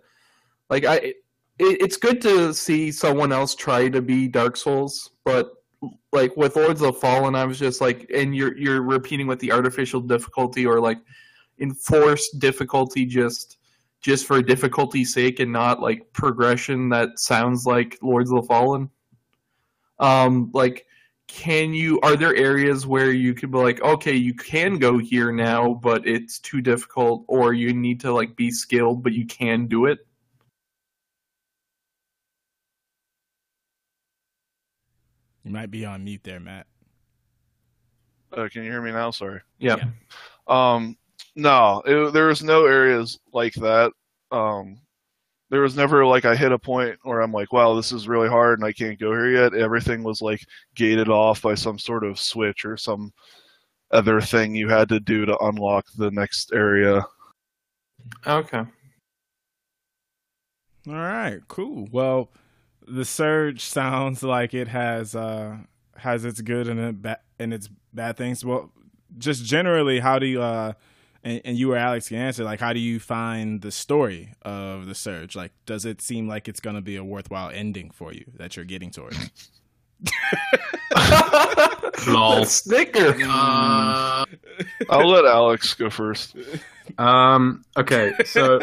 like I it, it's good to see someone else try to be Dark Souls, but like with Lords of Fallen, I was just like, and you're you're repeating with the artificial difficulty or like enforced difficulty just just for difficulty's sake and not like progression that sounds like Lords of the Fallen. Um, like can you are there areas where you could be like okay you can go here now but it's too difficult or you need to like be skilled but you can do it You might be on mute there, Matt. Uh, can you hear me now? Sorry. yeah, Yeah. Um, no, it, there was no areas like that. Um, there was never like I hit a point where I'm like, wow, this is really hard and I can't go here yet. Everything was like gated off by some sort of switch or some other thing you had to do to unlock the next area. okay All right, cool. Well, the surge sounds like it has uh has its good and it ba- and its bad things. Well, just generally, how do you uh and, and you or Alex can answer. Like, how do you find the story of the surge? Like, does it seem like it's going to be a worthwhile ending for you that you're getting towards? Lol. Snicker. Uh, I'll let Alex go first. Um, okay, so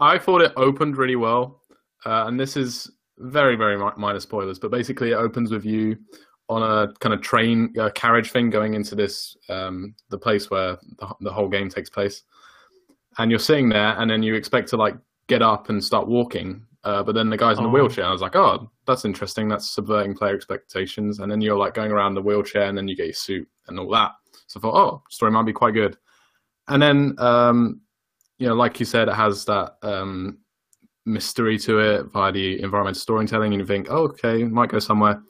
I thought it opened really well, uh, and this is very, very minor spoilers, but basically it opens with you on a kind of train uh, carriage thing going into this um, the place where the, the whole game takes place, and you're sitting there, and then you expect to like get up and start walking, uh, but then the guy's in a Oh. wheelchair. And I was like, oh, that's interesting. That's subverting player expectations. And then you're like going around the wheelchair, and then you get your suit and all that. So I thought, oh, story might be quite good. And then, um, you know, like you said, it has that um, mystery to it via the environmental storytelling, and you think, oh, okay, it might go somewhere.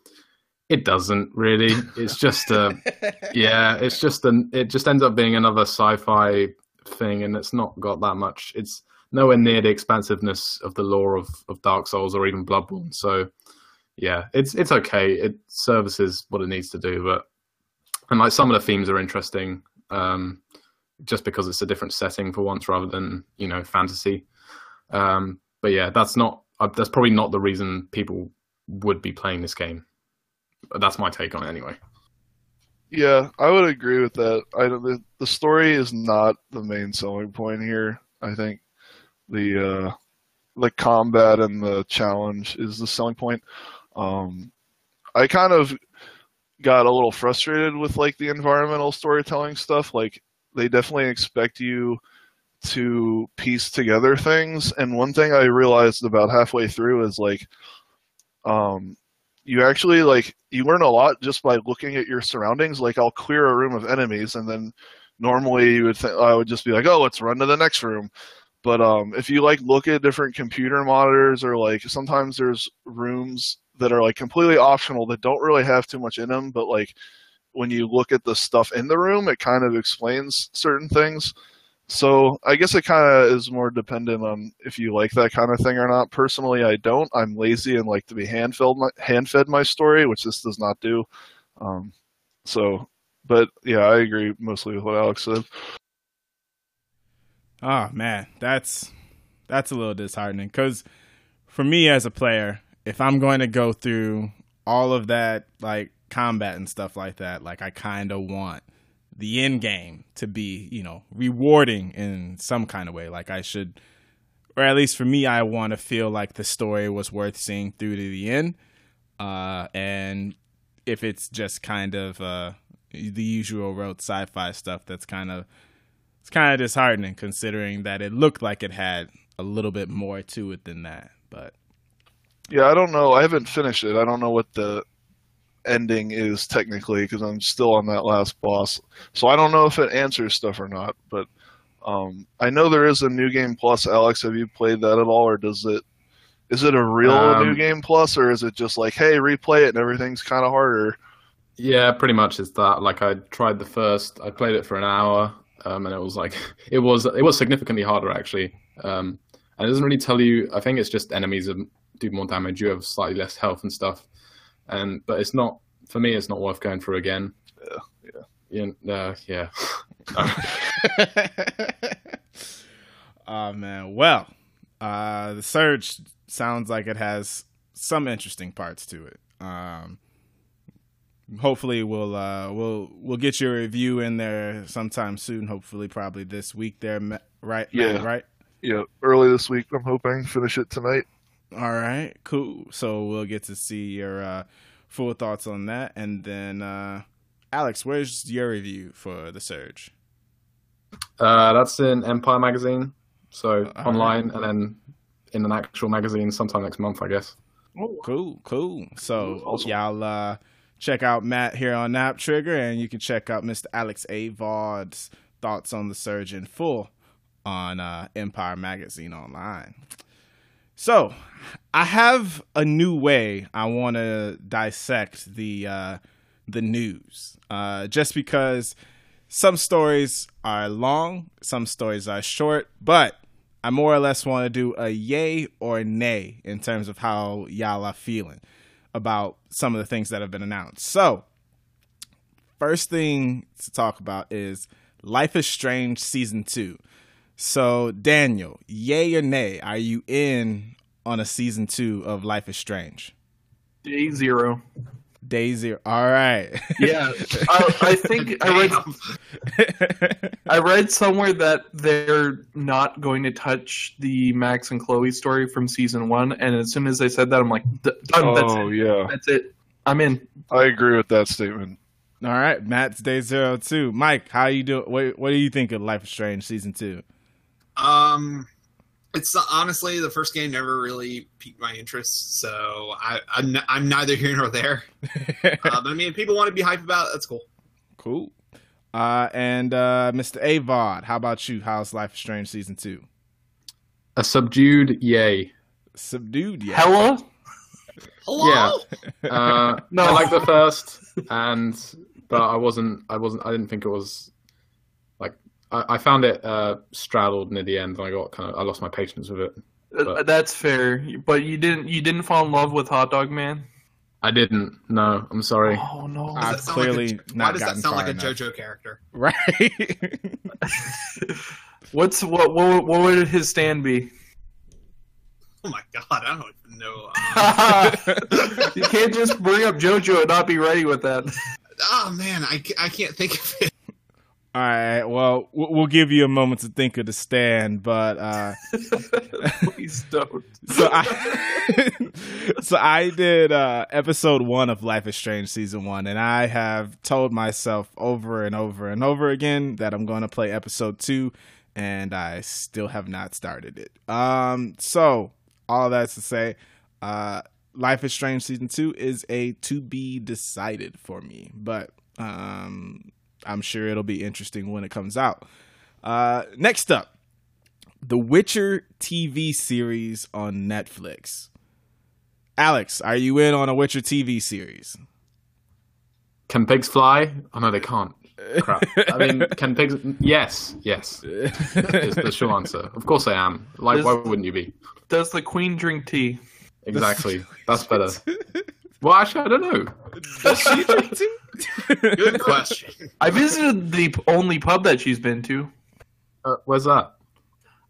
It doesn't really. It's just a, yeah, it's just an. It just ends up being another sci-fi thing, and it's not got that much. It's nowhere near the expansiveness of the lore of, of Dark Souls or even Bloodborne. So, yeah, it's it's okay. It services what it needs to do, but and like some of the themes are interesting. Um, just because it's a different setting for once rather than you know fantasy. Um, but yeah, that's not uh, that's probably not the reason people would be playing this game. That's my take on it anyway. Yeah, I would agree with that. I the the story is not the main selling point here. I think the uh, the combat and the challenge is the selling point. Um, I kind of got a little frustrated with like the environmental storytelling stuff. Like they definitely expect you to piece together things, and one thing I realized about halfway through is like, um, you actually like you learn a lot just by looking at your surroundings. Like I'll clear a room of enemies, and then normally you would think I would just be like, oh, let's run to the next room. But um, if you like look at different computer monitors, or like sometimes there's rooms that are like completely optional that don't really have too much in them, but like when you look at the stuff in the room, it kind of explains certain things. So I guess it kind of is more dependent on if you like that kind of thing or not. Personally, I don't. I'm lazy and like to be hand fed my hand fed my story, which this does not do. Um, so, but yeah, I agree mostly with what Alex said. Oh man, that's that's a little disheartening because for me as a player, if I'm going to go through all of that like combat and stuff like that, like I kind of want the end game to be, you know, rewarding in some kind of way. Like I should, or at least for me, I want to feel like the story was worth seeing through to the end. Uh, and if it's just kind of uh, the usual rote sci-fi stuff, that's kind of it's kind of disheartening considering that it looked like it had a little bit more to it than that. But Yeah, I don't know. I haven't finished it. I don't know what the ending is technically because I'm still on that last boss. So I don't know if it answers stuff or not. But um, I know there is a new game plus. Alex, have you played that at all, or does it? Is it a real Um, new game plus, or is it just like, hey, replay it and everything's kind of harder? Yeah, pretty much it's that. Like I tried the first, I played it for an hour, um, and it was like it was it was significantly harder actually. Um, and it doesn't really tell you. I think it's just enemies do more damage. You have slightly less health and stuff, and but it's not for me. It's not worth going through again. Yeah, yeah, yeah. Uh, yeah. oh man, well, uh, the Surge sounds like it has some interesting parts to it. Um, hopefully, we'll uh, we'll we'll get your review in there sometime soon. Hopefully, probably this week. There, Ma- right? Matt, Yeah. right. Yeah, early this week. I'm hoping finish it tonight. All right, cool. So we'll get to see your uh, full thoughts on that, and then uh, Alex, where's your review for the Surge? Uh, that's in Empire magazine, so All online, and then in an actual magazine sometime next month, I guess. Cool, cool. So Awesome. y'all uh, check out Matt here on App Trigger, and you can check out Mr. Alex Avard's thoughts on the Surge in full on uh, Empire Magazine online. So I have a new way I want to dissect the uh, the news, uh, just because some stories are long, some stories are short, but I more or less want to do a yay or nay in terms of how y'all are feeling about some of the things that have been announced. So, first thing to talk about is Life is Strange season two. So Daniel, yay or nay? Are you in on a season two of Life is Strange? Day zero. Day zero. All right. Yeah, I, I think I read I read somewhere that they're not going to touch the Max and Chloe story from season one, and as soon as they said that, I'm like, done. That's Oh it. yeah, That's it. I'm in. I agree with that statement. All right, Matt's day zero too. Mike, how you doing? What, what do you think of Life is Strange season two? Um, it's honestly the first game never really piqued my interest, so I, I'm, n- I'm neither here nor there. Um, I mean, if people want to be hype about it. That's cool. cool. Uh, and uh, Mr. Avard, how about you? How's Life is Strange season two? A subdued yay. Subdued, yeah. Hella. Hello. Uh, No. I like the first, and but I wasn't. I wasn't. I didn't think it was like. I, I found it uh, straddled near the end, and I got kind of. I lost my patience with it. Uh, That's fair, but you didn't. You didn't fall in love with Hot Dog Man. I didn't. No, I'm sorry. Oh no. Does I've that like a- clearly why does that sound like a enough. JoJo character? Right. What's what? What, what would his stand be? Oh my god, I don't even know. You can't just bring up JoJo and not be ready with that. oh man, I, I can't think of it. All right. Well, we'll we'll give you a moment to think of the stand, but uh, Please don't. so I so I did uh, episode one of Life is Strange season one, and I have told myself over and over and over again that I'm going to play episode two, and I still have not started it. Um, so all that's to say, uh, Life is Strange season two is a to be decided for me, but um, I'm sure it'll be interesting when it comes out. Uh, next up. The Witcher TV series on Netflix. Alex, are you in on a Witcher TV series? Can pigs fly? Oh no, they can't. Crap. I mean, can pigs? Yes, yes. Is the short answer. Of course I am. Like, Does- why wouldn't you be? Does the queen drink tea? Exactly. That's better. Well, actually, I don't know. Does she drink too? Good question. I visited the only pub that she's been to. Uh, where's that?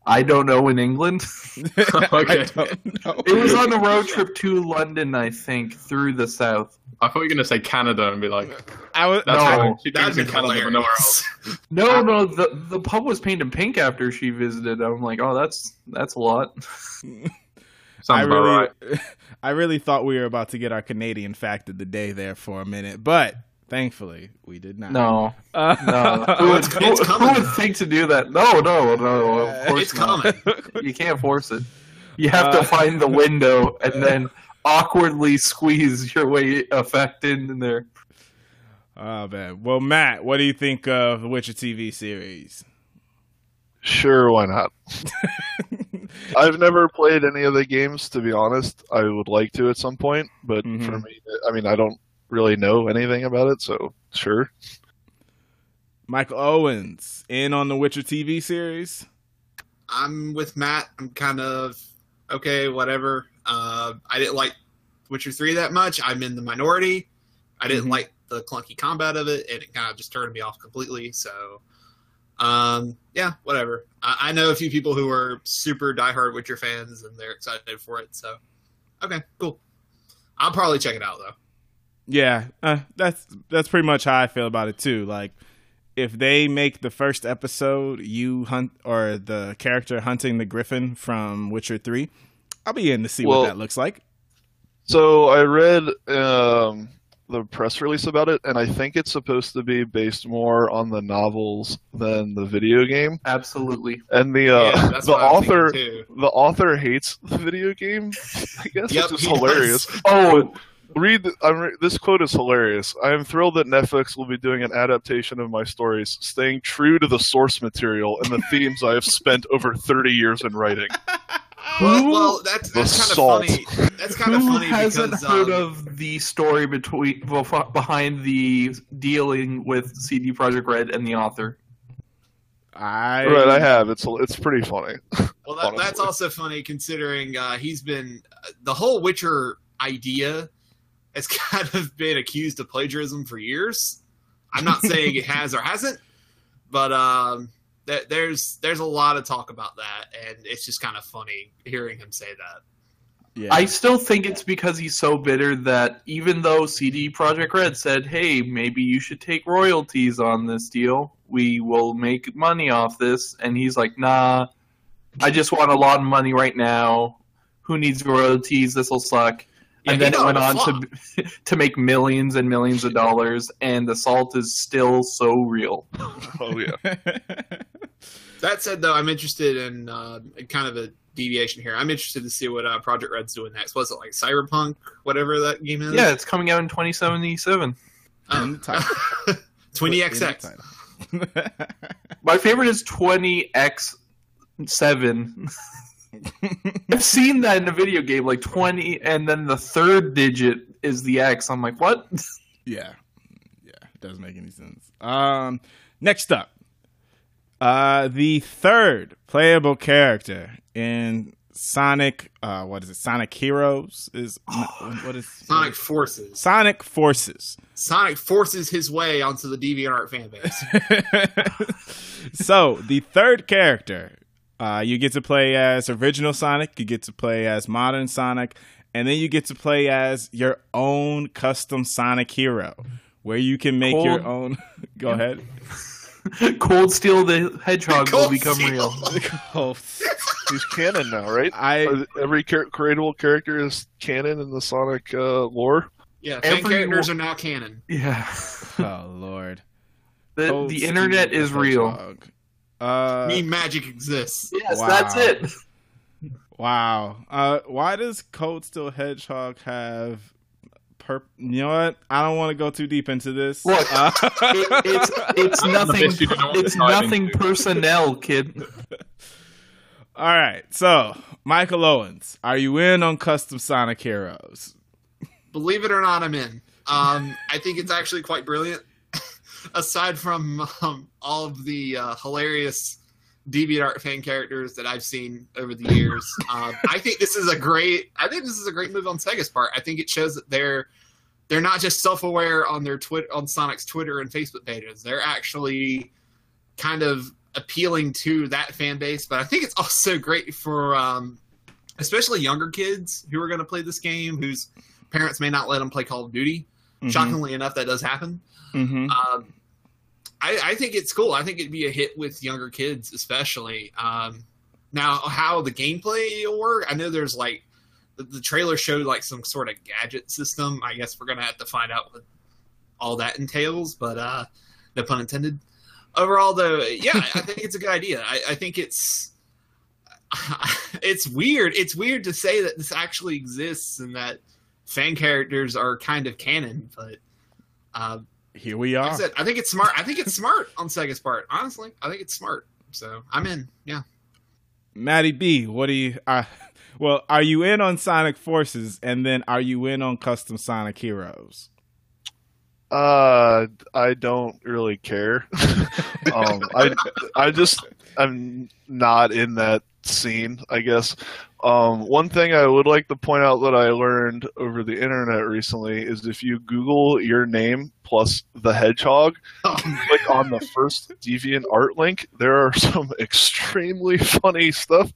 I don't know in England. okay. I don't know. It was on a road trip to London, I think, through the south. I thought you were gonna say Canada and be like, I was that's No. how she That'd drinks be in Canada, but nowhere else. No, no, the the pub was painted pink after she visited. I'm like, oh, that's that's a lot. I Sounds about really, right. I really thought we were about to get our Canadian fact of the day there for a minute, but thankfully we did not. No, Uh, no. Who would, It's- who, it's who coming, would think to do that? No, no, no. Of course It's not. coming. You can't force it. You have Uh, to find the window and then awkwardly squeeze your way effect in there. oh man. Well, Matt, what do you think of the Witcher TV series? Sure, why not? I've never played any of the games, to be honest. I would like to at some point, but Mhm. for me, I mean, I don't really know anything about it, so sure. Michael Owens in on the Witcher TV series. I'm with Matt. I'm kind of okay, whatever. Uh, I didn't like Witcher three that much. I'm in the minority. I didn't Mhm. like the clunky combat of it, and it kind of just turned me off completely. So, um, yeah, whatever. I, I know a few people who are super diehard Witcher fans, and they're excited for it. So, okay, cool. I'll probably check it out though. Yeah, uh, that's that's pretty much how I feel about it too. Like, if they make the first episode you hunt or the character hunting the Griffin from Witcher Three, I'll be in to see Well- what that looks like. So I read um, the press release about it, and I think it's supposed to be based more on the novels than the video game. Absolutely. And the uh, yeah, the author the author hates the video game. I guess Yep, which is he does. hilarious. Oh, Read I'm, re- this quote is hilarious. I am thrilled that Netflix will be doing an adaptation of my stories, staying true to the source material and the themes I have spent over 30 years in writing. Well, well, that's that's kind of funny. That's kind of who funny hasn't because heard um, of the story between behind the dealing with CD Projekt Red and the author? I right, I have. It's it's pretty funny. Well, that, that's also funny considering uh, he's been the whole Witcher idea has kind of been accused of plagiarism for years. I'm not saying it has or hasn't, but um, th- there's there's a lot of talk about that, and it's just kind of funny hearing him say that. Yeah. I still think it's because he's so bitter that even though CD Projekt Red said, "Hey, maybe you should take royalties on this deal. We will make money off this," and he's like, "Nah, I just want a lot of money right now. Who needs royalties? This will suck." Yeah, and then it went on flop. to to make millions and millions of dollars, and the salt is still so real. Oh yeah. That said, though, I'm interested in uh, kind of a deviation here. I'm interested to see what uh, Projekt Red's doing next. Was it like Cyberpunk, whatever that game is? Yeah, it's coming out in 2077. In the title. Oh. 20 In the XX. My favorite is 20x7. I've seen that in a video game, like 20, and then the third digit is the X. I'm like, what? Yeah. Yeah. It doesn't make any sense. Um next up. Uh the third playable character in Sonic uh what is it? Sonic Heroes is what is Sonic Forces. Sonic Forces. Sonic forces his way onto the DeviantArt fan base. so the third character, uh, you get to play as original Sonic, you get to play as modern Sonic, and then you get to play as your own custom Sonic hero, where you can make your own. Go ahead. Cold Steel the Hedgehog will become Steel. real. Oh, He's canon now, right? I Every char- creatable character is canon in the Sonic uh, lore. Yeah, fan Every- characters are now canon. Yeah. oh lord. The, Cold the Steel internet the is real. Hedgehog. I Uh, mean, magic exists. Yes, Wow. that's it. wow. Uh, why does Cold Steel Hedgehog have? Perp- you know what? I don't want to go too deep into this. Look, Uh, It- it's it's nothing. bit you don't want to It's nothing into. personnel, kid. All right, so Michael Owens, are you in on custom Sonic Heroes? Believe it or not, I'm in. Um, I think it's actually quite brilliant. Aside from um, all of the uh, hilarious DeviantArt fan characters that I've seen over the years, um, I think this is a great. I think this is a great move on Sega's part. I think it shows that they're they're not just self-aware on their twit on Sonic's Twitter and Facebook pages. They're actually kind of appealing to that fan base. But I think it's also great for um, especially younger kids who are going to play this game, whose parents may not let them play Call of Duty. Mm-hmm. Shockingly enough, that does happen. Hmm Um, I, I think it's cool. I think it'd be a hit with younger kids, especially. Um, now, how the gameplay will work, I know there's like the, the trailer showed like some sort of gadget system. I guess we're gonna have to find out what all that entails, but uh, no pun intended. Overall, though, yeah, I think it's a good idea. I, I think it's it's weird. It's weird to say that this actually exists and that fan characters are kind of canon, but. Uh, Here we like I are. said, I think it's smart. I think it's smart on Sega's part. Honestly, I think it's smart. So I'm in. Yeah. Maddie B, what do you? Uh, well, are you in on Sonic Forces, and then are you in on custom Sonic Heroes? Uh, I don't really care. um, I I just I'm not in that scene. I guess. Um, one thing I would like to point out that I learned over the internet recently is if you Google your name plus the hedgehog, click on the first deviant art link, there are some extremely funny stuff.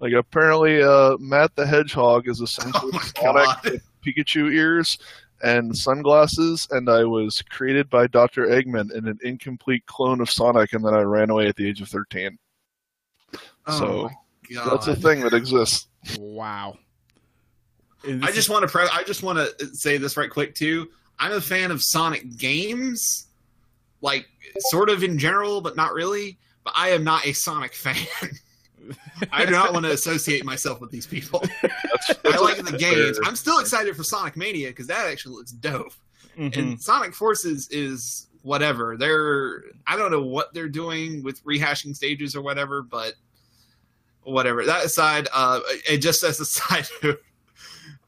Like apparently, uh, Matt the Hedgehog is essentially Oh Sonic with Pikachu ears and sunglasses, and I was created by Dr. Eggman in an incomplete clone of Sonic, and then I ran away at the age of 13. So, God. That's a thing that exists. Wow. I just want to. Pre- I just want to say this right quick too. I'm a fan of Sonic games, like sort of in general, but not really. But I am not a Sonic fan. I do not want to associate myself with these people. That's, I like the games. fair- I'm still excited for Sonic Mania because that actually looks dope. Mhm. and Sonic Forces is whatever. They're I don't know what they're doing with rehashing stages or whatever, but whatever. That aside, uh, it just as a side note,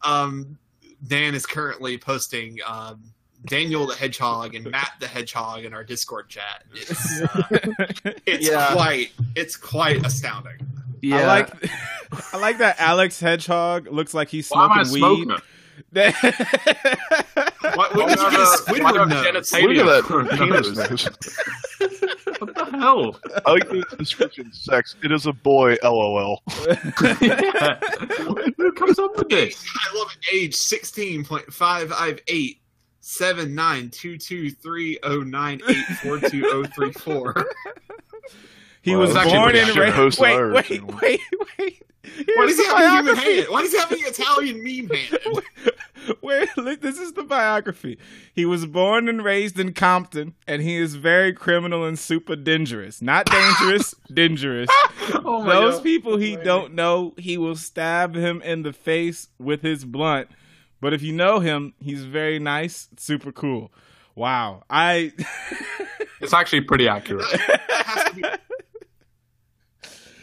um, Dan is currently posting um, Daniel the Hedgehog and Matt the Hedgehog in our Discord chat. It's, uh, it's Yeah. quite it's quite astounding. Yeah. I like I like that Alex Hedgehog looks like he's Why am I smoking smoking weed. What, what Why did do you I get a have a- why do I Squidward have nose? genitalia? Look at that. What the the hell? I like the description. Sex. It is a boy. LOL. yeah. Who comes up with this? I love it. Age sixteen point five five eight seven nine two two three oh nine eight four two oh three four. He Wow, was born and raised. Host Wait, wait, wait, wait. Why does he have a hand? Why does he have an Italian meme hand? Wait, look, this is the biography. He was born and raised in Compton, and he is very criminal and super dangerous. Not dangerous, dangerous. Oh Those God. people he don't know, he will stab him in the face with his blunt. But if you know him, he's very nice, super cool. Wow, I It's actually pretty accurate. That has to be-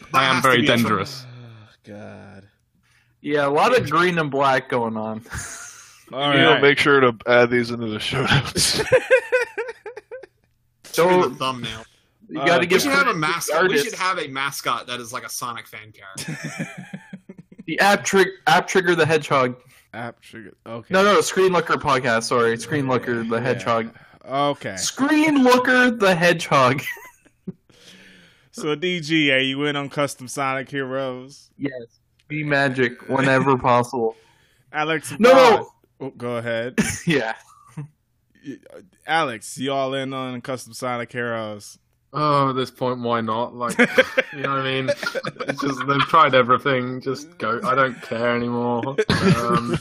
I am very be a- dangerous. God. Yeah, a lot of green and black going on. All you know, make sure to add these into the show notes. Should So the thumbnail. you Uh, got to We give should have a credit to mascot. We should have a mascot that is like a Sonic fan character. the app trick app trigger the hedgehog. App trigger. Okay. No, no, Screen Looker podcast. Sorry, Screen Looker the Yeah. hedgehog. Okay. Screen Looker the hedgehog. So DG, are you in on custom Sonic Heroes? yes, be magic whenever possible. Alex. No, no. Oh, go ahead. Yeah, Alex, you all in on custom Sonic Heroes? Oh, at this point, why not? Like, you know what I mean? It's just they've tried everything. Just go. I don't care anymore. Um,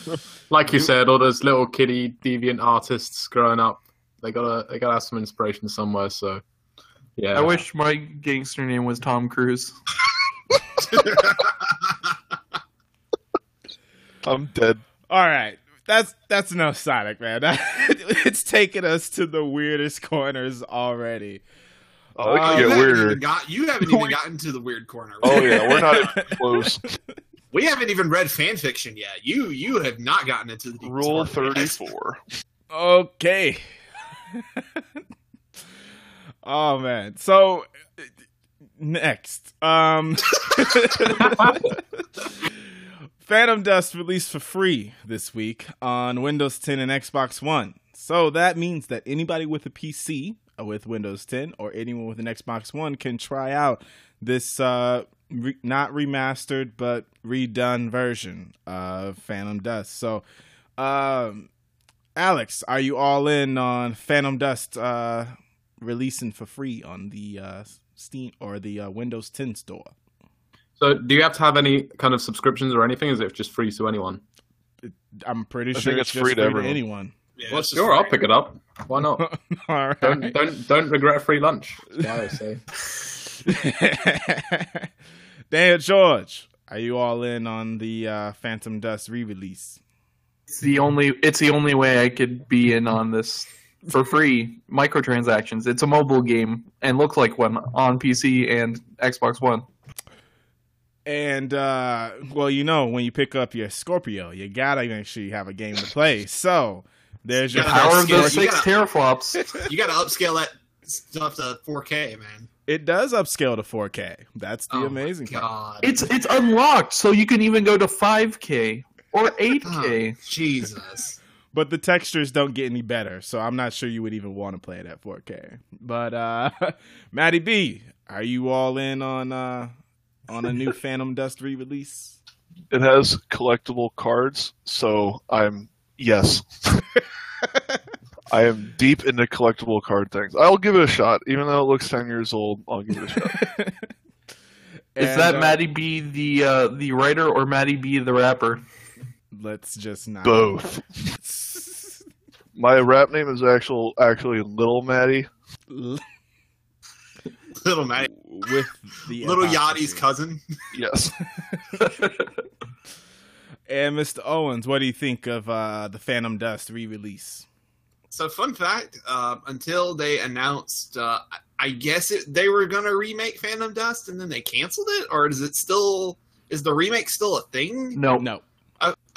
like you said, all those little kiddie deviant artists growing up, they gotta they gotta have some inspiration somewhere. So, yeah. I wish my gangster name was Tom Cruise. I'm dead. All right. That's that's enough Sonic, man. it's taken us to the weirdest corners already. Oh, it Uh, can you, get haven't weirder. got, you haven't even gotten to the weird corner. Oh yeah, we're not even close. We haven't even read fan fiction yet. You you have not gotten into the deep Rule thirty-four. Okay. Oh man. So next, um Phantom Dust released for free this week on Windows 10 and Xbox One. So that means that anybody with a PC with Windows 10 or anyone with an Xbox One can try out this uh re- not remastered but redone version of Phantom Dust. So um Alex, are you all in on Phantom Dust uh, releasing for free on the uh, Steam or the uh, Windows 10 store? So, do you have to have any kind of subscriptions or anything? Is it just free to anyone? I'm pretty I sure think it's, it's just free to free everyone. anyone. Yeah, Well, it's just sure, I'll pick it up. Why not? all right. don't don't don't regret a free lunch. That's what I say. Daniel George, are you all in on the uh, Phantom Dust re-release? It's the only. It's the only way I could be in on this for free. Microtransactions. It's a mobile game and looks like one on PC and Xbox One. And uh, well, you know, when you pick up your Scorpio, you gotta make sure you have a game to play. So there's your Yeah, Power of scale- the you six gotta- teraflops. You got to upscale that stuff to 4K, man. It does upscale to 4K. That's the Oh amazing part. God. It's it's unlocked, so you can even go to 5K or 8K. Oh, Jesus. But the textures don't get any better, so I'm not sure you would even want to play it at 4K. But uh Maddie B, are you all in on uh on a new Phantom Dust re-release? It has collectible cards, so I'm yes. I am deep into collectible card things. I'll give it a shot, even though it looks ten years old. I'll give it a shot. Is And, that uh, Maddie B the uh, the writer or Maddie B the rapper? Let's just not Both. My rap name is actual actually Little Maddie. Little Maddie. with the Little apostrophe. Yachty's cousin. Yes. And Mr. Owens, what do you think of uh the Phantom Dust re-release? So, fun fact: uh, until they announced, uh, I- I guess it, they were going to remake Phantom Dust, and then they canceled it, or is it still? Is the remake still a thing? no. No.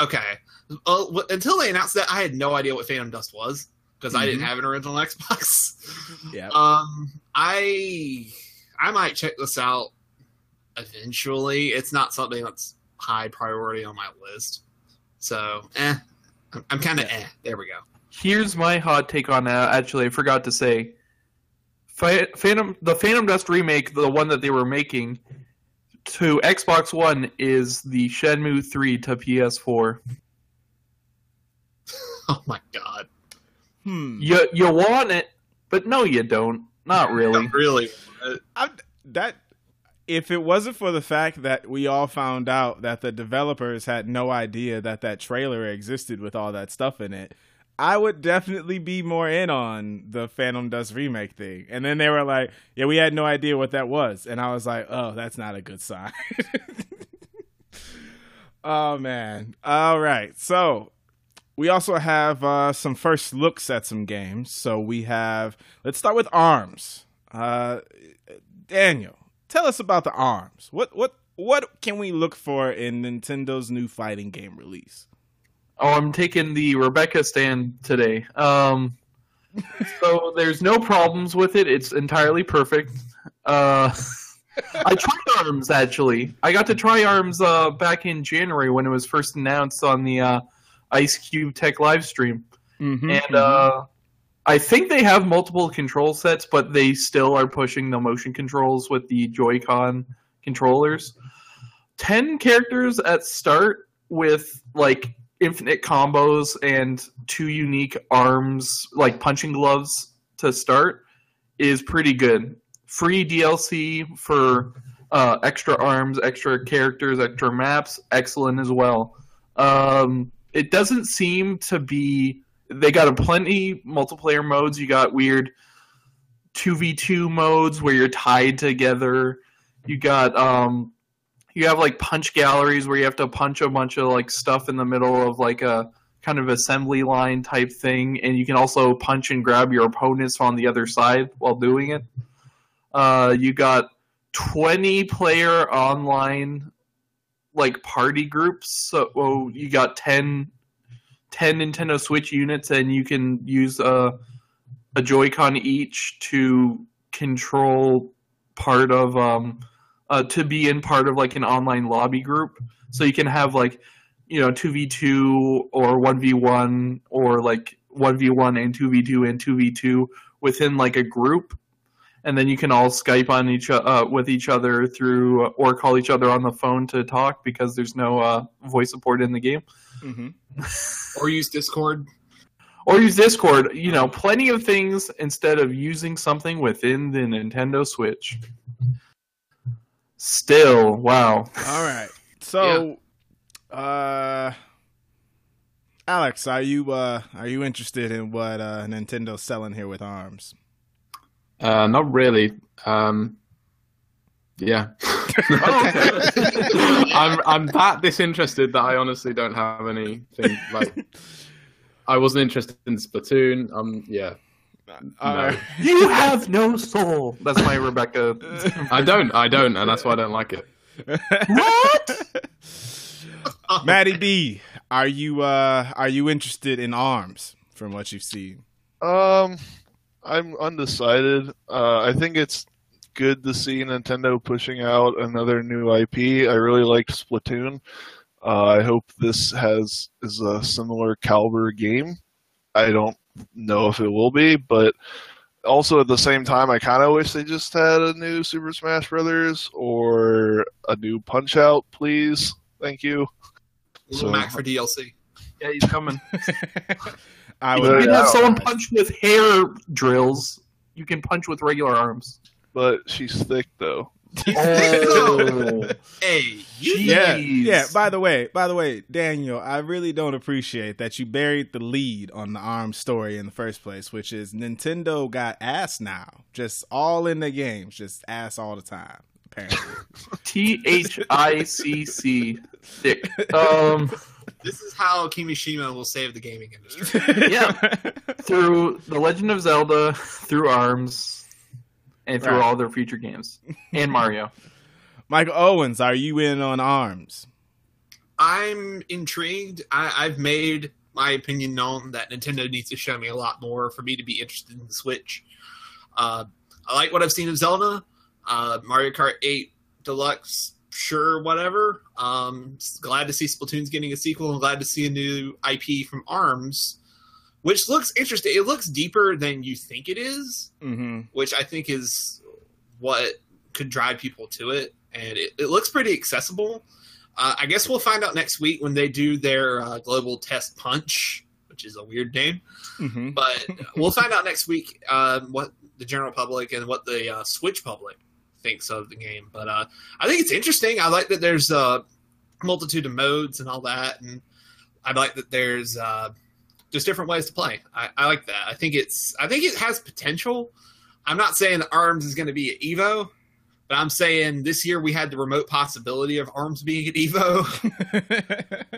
Okay. Uh, until they announced that, I had no idea what Phantom Dust was because I didn't have an original Xbox. Yeah. Um, I I might check this out eventually. It's not something that's high priority on my list. So, eh, I'm, I'm kind of eh. There we go. Here's my hot take on that. Actually, I forgot to say. Phantom, the Phantom Dust remake, the one that they were making to Xbox One, is the Shenmue 3 to PS4. Oh my god. Hmm. You you want it, but no, you don't. Not really. Not really. I, that if it wasn't for the fact that we all found out that the developers had no idea that that trailer existed with all that stuff in it, I would definitely be more in on the Phantom Dust remake thing. And then they were like, "Yeah, we had no idea what that was," and I was like, "Oh, that's not a good sign." oh man! All right, so we also have uh, some first looks at some games. So we have. Let's start with Arms. Uh, Daniel, tell us about the Arms. What what what can we look for in Nintendo's new fighting game release? Oh, I'm taking the Rebecca stand today. Um, so there's no problems with it. It's entirely perfect. Uh, I tried Arms actually. I got to try Arms uh, back in January when it was first announced on the uh, Ice Cube Tech live stream, Mm-hmm, and uh, I think they have multiple control sets, but they still are pushing the motion controls with the Joy-Con controllers. Ten characters at start with like infinite combos and two unique arms, like punching gloves to start, is pretty good. Free DLC for uh, extra arms, extra characters, extra maps, excellent as well. Um, it doesn't seem to be. They got a plenty multiplayer modes. You got weird two v two modes where you're tied together. You got um, you have like punch galleries where you have to punch a bunch of like stuff in the middle of like a kind of assembly line type thing, and you can also punch and grab your opponents on the other side while doing it. Uh, you got 20 player online like party groups. So well, you got 10, 10 Nintendo Switch units, and you can use a, a Joy-Con each to control part of um, uh, to be in part of like an online lobby group. So you can have like you know two v two or one v one or like one v one and two v two and two v two within like a group, and then you can all Skype on each uh, with each other through or call each other on the phone to talk because there's no uh, voice support in the game. hmm or use Discord. Or use Discord. You know, plenty of things instead of using something within the Nintendo Switch. Still, wow. All right. So, uh, Alex, are you uh are you interested in what uh Nintendo's selling here with Arms? Uh, not really. Um, yeah. I'm I'm that disinterested that I honestly don't have anything like. I wasn't interested in Splatoon. Um, yeah, All No. You have no soul. That's my Rebecca. I don't. I don't, and that's why I don't like it. what? Maddie B, are you uh are you interested in Arms from what you've seen? Um, I'm undecided. Uh, I think it's good to see Nintendo pushing out another new IP. I really liked Splatoon. Uh, I hope this has is a similar caliber game. I don't know if it will be, but also at the same time, I kind of wish they just had a new Super Smash Brothers or a new Punch Out, please. Thank you. Little So- Mac for DLC. Yeah, he's coming. I would. You would can Yeah. have uh, someone punch with hair drills. You can punch with regular arms. But she's thick though. Oh, Hey, you Yeah, yeah. By the way, by the way, Daniel, I really don't appreciate that you buried the lead on the ARM story in the first place, which is Nintendo got ass now, just all in the games, just ass all the time. Apparently, T H I C C. Thick. Um, This is how Kimishima will save the gaming industry. Yeah. through The Legend of Zelda, through Arms, and through Right. all their future games, and Mario. Michael Owens, are you in on ARMS? I'm intrigued. I, I've made my opinion known that Nintendo needs to show me a lot more for me to be interested in the Switch. Uh, I like what I've seen of Zelda. Uh, Mario Kart 8 Deluxe, sure, whatever. Um, glad to see Splatoon's getting a sequel. and glad to see a new IP from ARMS. Which looks interesting. It looks deeper than you think it is, Mm-hmm. which I think is what could drive people to it. And it, it looks pretty accessible. Uh, I guess we'll find out next week when they do their uh, global test punch, which is a weird name. Mm-hmm. But we'll find out next week uh, what the general public and what the uh, Switch public thinks of the game. But uh, I think it's interesting. I like that there's a multitude of modes and all that, and I like that there's uh, just different ways to play. I, I like that. I think it's. I think it has potential. I'm not saying that Arms is going to be at Evo, but I'm saying this year we had the remote possibility of Arms being at Evo.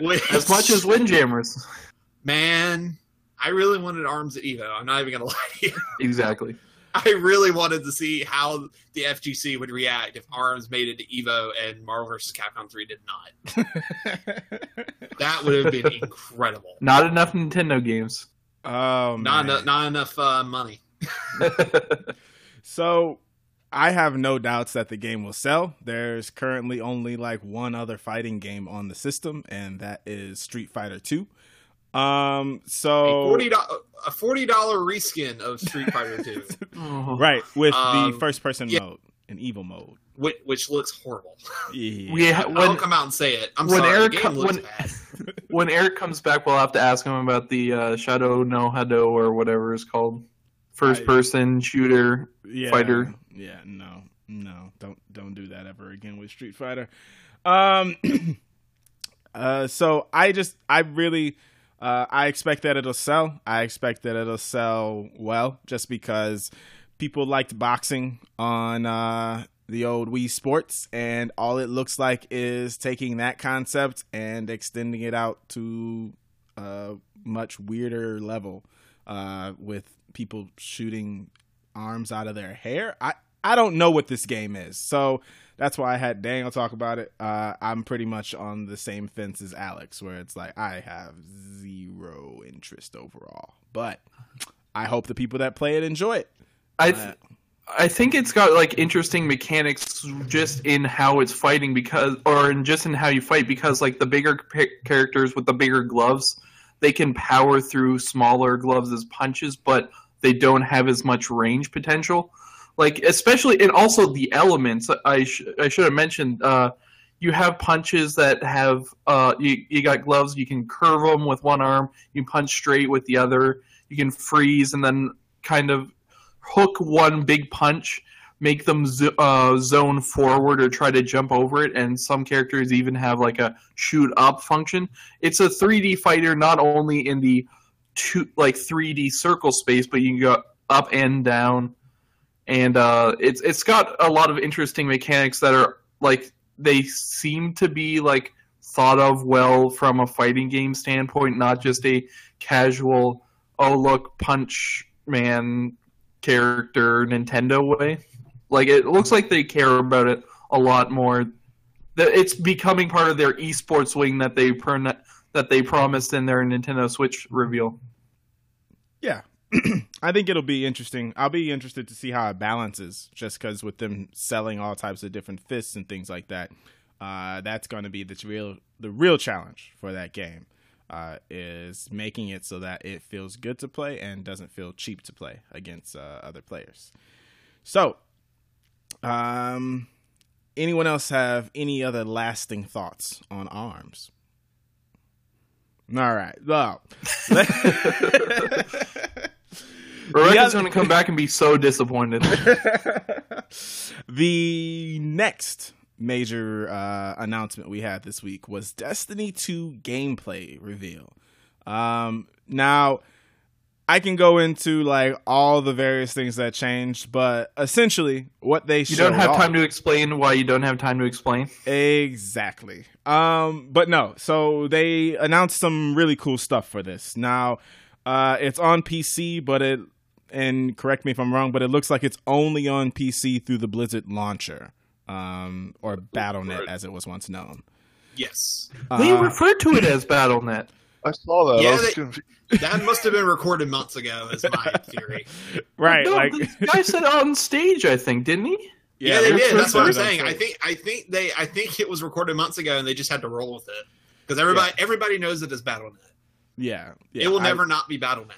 which- As much as Windjammers. man, I really wanted Arms at Evo. I'm not even going to lie to you. Exactly. I really wanted to see how the FGC would react if ARMS made it to Evo and Marvel vs. Capcom 3 did not. That would have been incredible. Not enough Nintendo games. oh, Not man. enough, not enough uh, money. So I have no doubts that the game will sell. There's currently only like one other fighting game on the system, and that is Street Fighter 2. Um, A so forty a forty dollar reskin of Street Fighter 2, Oh. right with the Um, first person yeah. mode and evil mode. which, which looks horrible. Yeah. We ha- I'll when come out and say it. I'm when sorry, Eric the game co- looks when- bad. when Eric comes back, we'll have to ask him about the uh, Shadow no Hado or whatever it's called, first I- person shooter. yeah, fighter. Yeah, no, no, don't don't do that ever again with Street Fighter. Um, uh, so I just I really uh, I expect that it'll sell. I expect that it'll sell well, just because people liked boxing on uh, the old Wii Sports, and all it looks like is taking that concept and extending it out to a much weirder level uh, with people shooting arms out of their hair. I I don't know what this game is, so that's why I had Daniel talk about it. Uh, I'm pretty much on the same fence as Alex, where it's like I have zero interest overall, but I hope the people that play it enjoy it. I Uh, th- I think it's got like interesting mechanics just in how it's fighting because, or in just in how you fight because like the bigger pa- characters with the bigger gloves, they can power through smaller gloves as punches, but they don't have as much range potential. Like especially and also the elements. I sh- I should have mentioned. Uh, you have punches that have uh, you you got gloves. You can curve them with one arm. You punch straight with the other. You can freeze and then kind of hook one big punch, make them zo- uh, zone forward or try to jump over it, and some characters even have like a shoot up function. It's a 3D fighter not only in the two like 3D circle space, but you can go up and down, and uh, it's it's got a lot of interesting mechanics that are like they seem to be like thought of well from a fighting game standpoint, not just a casual oh look punch man character Nintendo way. Like it looks like they care about it a lot more. That it's becoming part of their esports wing that they that they promised in their Nintendo Switch reveal. Yeah. I think it'll be interesting. I'll be interested to see how it balances, just because with them selling all types of different fists and things like that, uh, that's going to be the real the real challenge for that game. Uh, is making it so that it feels good to play and doesn't feel cheap to play against uh, other players. So, um, anyone else have any other lasting thoughts on Arms? All right. Well, Rebecca's The going to come back and be so disappointed. the next major uh, announcement we had this week was Destiny 2 gameplay reveal. Um, now, I can go into like all the various things that changed, but essentially, what they You don't have off- time to explain why you don't have time to explain. Exactly. Um, but no, so they announced some really cool stuff for this. Now, uh, it's on PC, but it and correct me if I'm wrong, but it looks like it's only on PC through the Blizzard launcher, um, or BattleNet Right. as it was once known. Yes. They Uh, refer to it as BattleNet. I saw that. Yeah, I was they- That must have been recorded months ago, is my theory. right, No, like this guy said on stage, I think, didn't he? Yeah, they we did. That's what I'm saying. I think I think they I think it was recorded months ago and they just had to roll with it. Because everybody everybody knows it as BattleNet. Yeah, yeah. it will I- never not be BattleNet.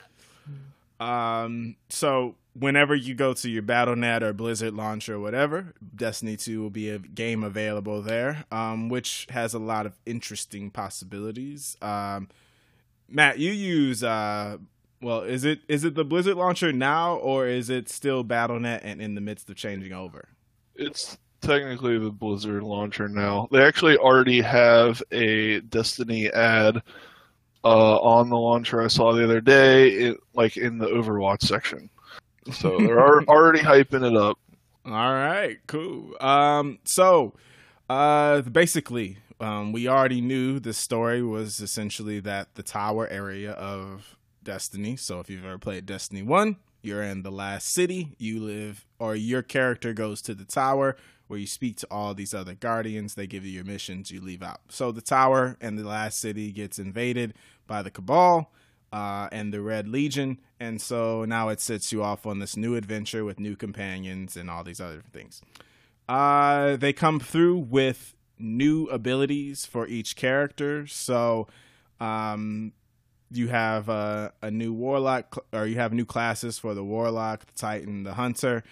Um, so whenever you go to your BattleNet or Blizzard launcher or whatever, Destiny 2 will be a game available there, um, which has a lot of interesting possibilities. Um, Matt, you use uh, well, is it is it the Blizzard launcher now, or is it still BattleNet and in the midst of changing over? It's technically the Blizzard launcher now. They actually already have a Destiny ad uh, on the launcher I saw the other day, it, like in the Overwatch section. So they're already hyping it up. All right, cool. Um, so uh, basically, um, we already knew the story was essentially that the tower area of Destiny. So if you've ever played Destiny 1, you're in the last city. You live, or your character goes to the tower where you speak to all these other guardians. They give you your missions, you leave out. So the tower and the last city gets invaded by the Cabal uh, and the Red Legion. And so now it sets you off on this new adventure with new companions and all these other things. Uh, they come through with new abilities for each character. So um, you have a, a new warlock, or you have new classes for the warlock, the titan, the hunter.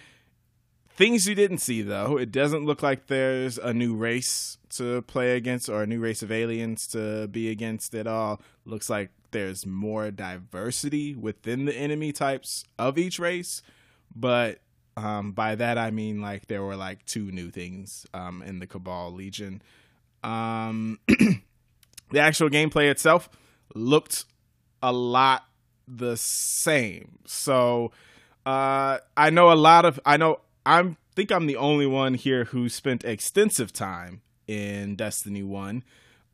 Things you didn't see though, it doesn't look like there's a new race to play against or a new race of aliens to be against at all. Looks like there's more diversity within the enemy types of each race, but um, by that I mean like there were like two new things um, in the Cabal Legion. Um, the actual gameplay itself looked a lot the same. So uh, I know a lot of I know I'm think I'm the only one here who spent extensive time in Destiny 1.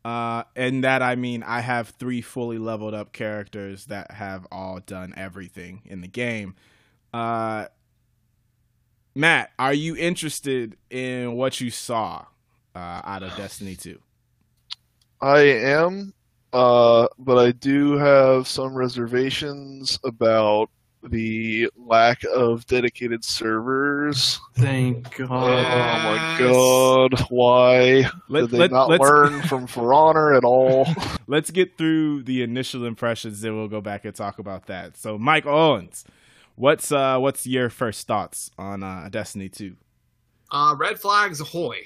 Uh, and that I mean I have three fully leveled up characters that have all done everything in the game. Uh, Matt, are you interested in what you saw uh, out of Destiny 2? I am, uh, but I do have some reservations about the lack of dedicated servers. Thank God. Oh my God! Why Let- did they let- not let's- learn from For Honor at all? Let's get through the initial impressions, then we'll go back and talk about that. So, Mike Owens, what's uh, what's your first thoughts on uh, Destiny 2? Uh, red flags ahoy.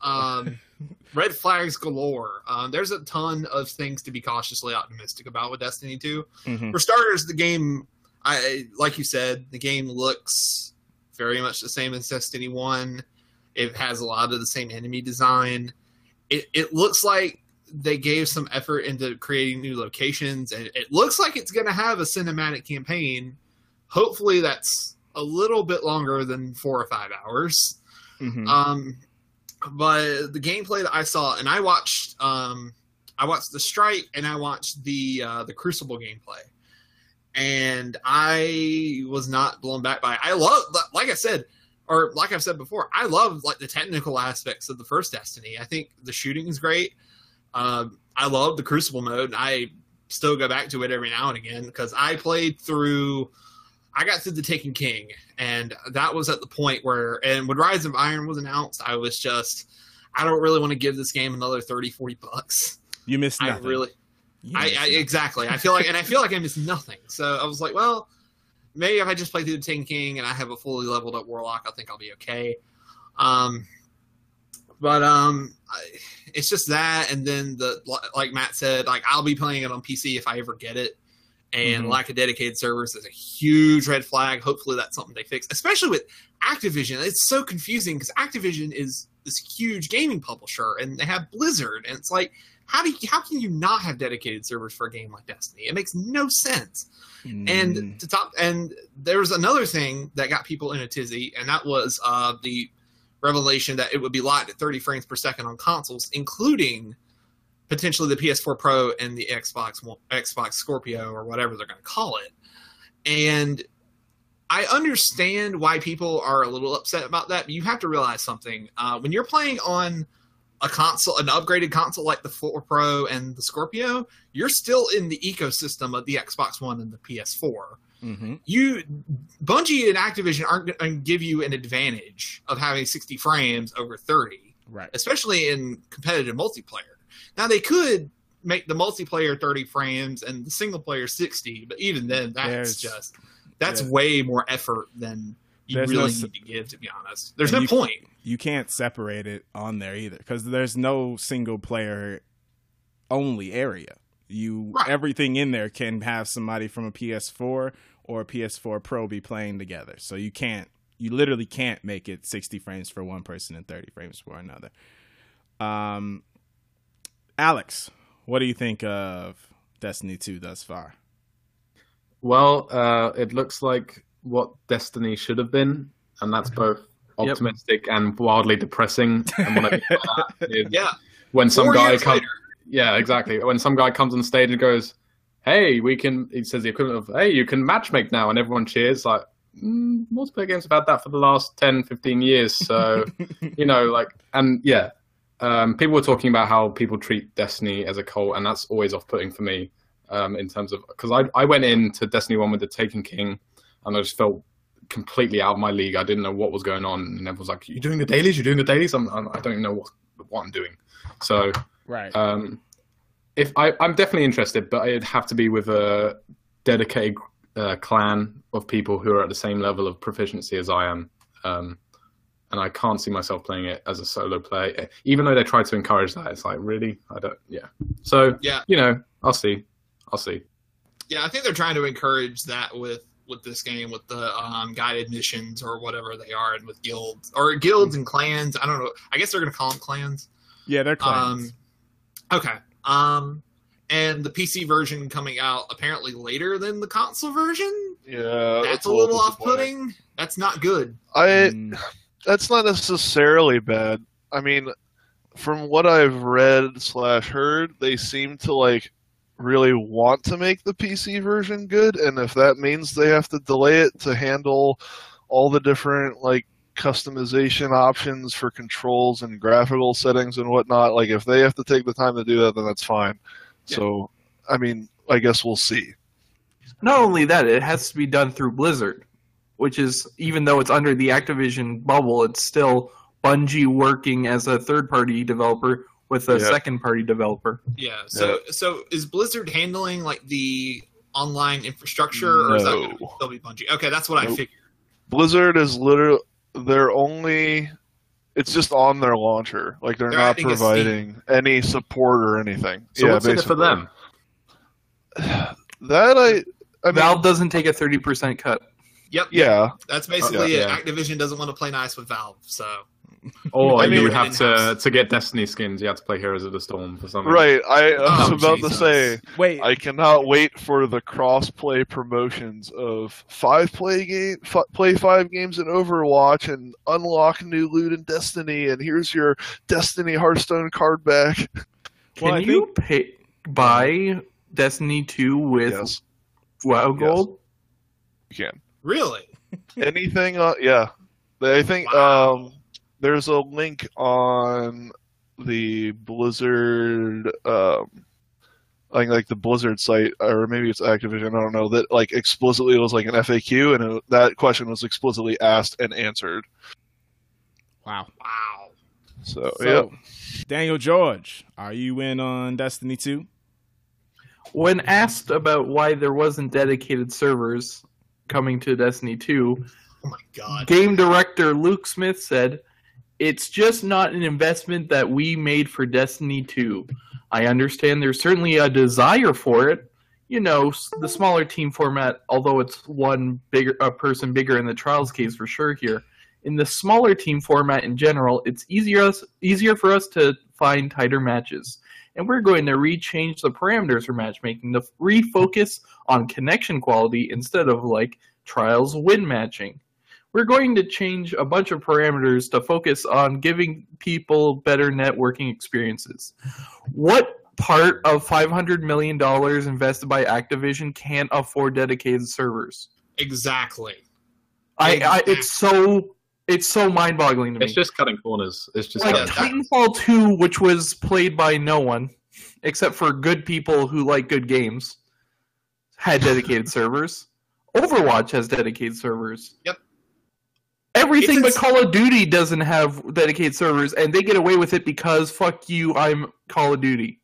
Um, red flags galore. Um, there's a ton of things to be cautiously optimistic about with Destiny 2. Mhm. For starters, the game, I like you said, the game looks very much the same as Destiny 1. It has a lot of the same enemy design. It, it looks like they gave some effort into creating new locations, and it looks like it's going to have a cinematic campaign. Hopefully, that's a little bit longer than four or five hours. Mhm. Um, but the gameplay that I saw, and I watched, um, I watched the Strike and I watched the uh, the Crucible gameplay, and I was not blown back by. It. I love, like I said, or like I've said before, I love like the technical aspects of the first Destiny. I think the shooting is great. Um, I love the Crucible mode. I still go back to it every now and again because I played through. I got through the Taken King, and that was at the point where, and when Rise of Iron was announced, I was just, I don't really want to give this game another 30, 40 bucks. You missed nothing. I really, I, I exactly. I feel like, and I feel like I missed nothing. So I was like, well, maybe if I just play through the Taken King and I have a fully leveled up Warlock, I think I'll be okay. Um, but um, I, it's just that, and then the like Matt said, like I'll be playing it on PC if I ever get it. And Mhm. lack of dedicated servers is a huge red flag. Hopefully, that's something they fix, especially with Activision. It's so confusing because Activision is this huge gaming publisher, and they have Blizzard, and it's like, how do you, how can you not have dedicated servers for a game like Destiny? It makes no sense. Mm. And to top, and there was another thing that got people in a tizzy, and that was uh, the revelation that it would be locked at 30 frames per second on consoles, including potentially the PS4 Pro and the Xbox One- Xbox Scorpio or whatever they're going to call it. And I understand why people are a little upset about that, but you have to realize something. Uh, when you're playing on a console, an upgraded console like the 4 Pro and the Scorpio, you're still in the ecosystem of the Xbox One and the PS4 Mhm. you Bungie and Activision aren't going to give you an advantage of having 60 frames over 30, right. especially in competitive multiplayer. Now they could make the multiplayer 30 frames and the single player 60, but even then, that's There's- just That's Yeah. way more effort than you There's no really s- need to give. To be honest, there's no you- point. you can't separate it on there either because there's no single player only area. You Right. everything in there can have somebody from a PS4 or a PS4 Pro be playing together. So you can't you literally can't make it 60 frames for one person and 30 frames for another. Um Alex, what do you think of Destiny 2 thus far? Well, uh, it looks like what Destiny should have been, and that's both Yep. optimistic and wildly depressing. And what I mean by that is Yeah, when some four guy comes, later. yeah, exactly. When some guy comes on stage and goes, "Hey, we can," he says the equivalent of, "Hey, you can matchmake now," and everyone cheers. Like mm, multiplayer games have had that for the last 10, 15 years. So you know, like, and yeah, um, people were talking about how people treat Destiny as a cult, and that's always off-putting for me. Um, in terms of because I I went into Destiny One with the Taken King, and I just felt completely out of my league. I didn't know what was going on, and everyone's like, "You're doing the dailies. You're doing the dailies." I'm, I'm I don't even know what what I'm doing. So right. um, if I, I'm definitely interested, but it'd have to be with a dedicated uh, clan of people who are at the same level of proficiency as I am. Um, and I can't see myself playing it as a solo play, even though they try to encourage that. It's like, really, I don't. Yeah. So Yeah, you know, I'll see. I'll see. yeah. I think they're trying to encourage that with with this game, with the um, guided missions or whatever they are, and with guilds or guilds and clans. I don't know. I guess they're going to call them clans. yeah, they're clans. Um, okay. Um, and the PC version coming out apparently later than the console version. Yeah, That's it's a little off-putting. That's not good. I Mm, that's not necessarily bad. I mean, from what I've read slash heard, they seem to like really want to make the PC version good, and if that means they have to delay it to handle all the different like customization options for controls and graphical settings and whatnot, like if they have to take the time to do that, then that's fine. Yeah. So, I mean, I guess we'll see. Not only that, it has to be done through Blizzard, which is even though it's under the Activision bubble, it's still Bungie working as a third-party developer with a Yeah. second-party developer. Yeah. So so is Blizzard handling like the online infrastructure, or is that going to still be Bungie? Okay, that's what I Nope. figured. Blizzard is literally they're only it's just on their launcher. Like they're, They're not adding a Steam. providing any support or anything. So yeah, what's in it for them? That I I mean Valve doesn't take a thirty percent cut. Yep. yeah. That's basically uh, Yeah. it. Activision doesn't want to play nice with Valve, so Or I mean- you have In-house. to to get Destiny skins. You have to play Heroes of the Storm for something. Right. I, I was Oh, about Jesus. to say Wait, I cannot wait for the cross-play promotions of five play game, f- play five games in Overwatch, and unlock new loot in Destiny. And here's your Destiny Hearthstone card back. Can Well, I you pay buy Destiny two with yes, WoW Yes. Gold? you can. really, Anything? Uh, yeah. I think Wow. um, there's a link on the Blizzard. Um, I think like the Blizzard site, or maybe it's Activision. I don't know. That like explicitly was like an FAQ, and it, that question was explicitly asked and answered. wow. wow. So, So, yeah. Daniel George, are you in on Destiny 2? When asked about why there wasn't dedicated servers coming to Destiny two, Oh my god. game director Luke Smith said, "It's just not an investment that we made for Destiny 2. I understand there's certainly a desire for it. You know, the smaller team format, although it's one bigger a person bigger in the trials case for sure here. In the smaller team format in general, it's easier easier for us to find tighter matches. And we're going to rechange the parameters for matchmaking to refocus on connection quality instead of like trials win matching we're going to change a bunch of parameters to focus on giving people better networking experiences. What part of $500 million invested by Activision can't afford dedicated servers? Exactly. I, I it's so it's so mind-boggling to me. It's just cutting corners. It's just like Yeah, that- Titanfall 2, which was played by no one except for good people who like good games, had dedicated servers. Overwatch has dedicated servers. Yep. Everything but Call of Duty doesn't have dedicated servers, and they get away with it because fuck you, I'm Call of Duty.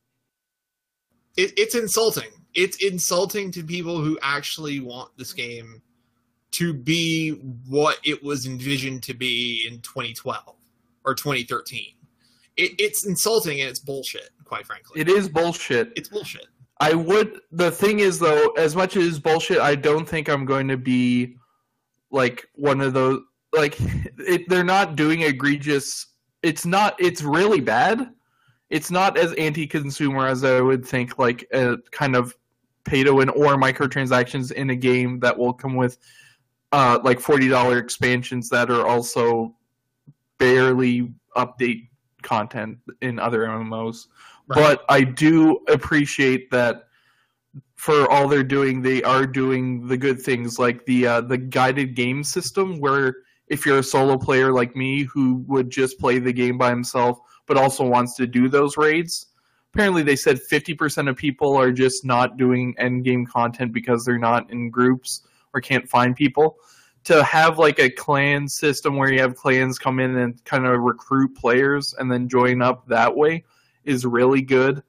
It, it's insulting. It's insulting to people who actually want this game to be what it was envisioned to be in 2012 or 2013. It, it's insulting and it's bullshit, quite frankly. It is bullshit. It's bullshit. I would. The thing is, though, as much as bullshit, I don't think I'm going to be like one of those. Like, it, they're not doing egregious. It's not. It's really bad. It's not as anti-consumer as I would think. Like a kind of pay to win or microtransactions in a game that will come with uh, like forty dollar expansions that are also barely update content in other MMOs. Right. But I do appreciate that for all they're doing, they are doing the good things like the uh, the guided game system, where if you're a solo player like me who would just play the game by himself, but also wants to do those raids. Apparently, they said 50% of people are just not doing end game content because they're not in groups or can't find people. To have like a clan system where you have clans come in and kind of recruit players and then join up that way is really good.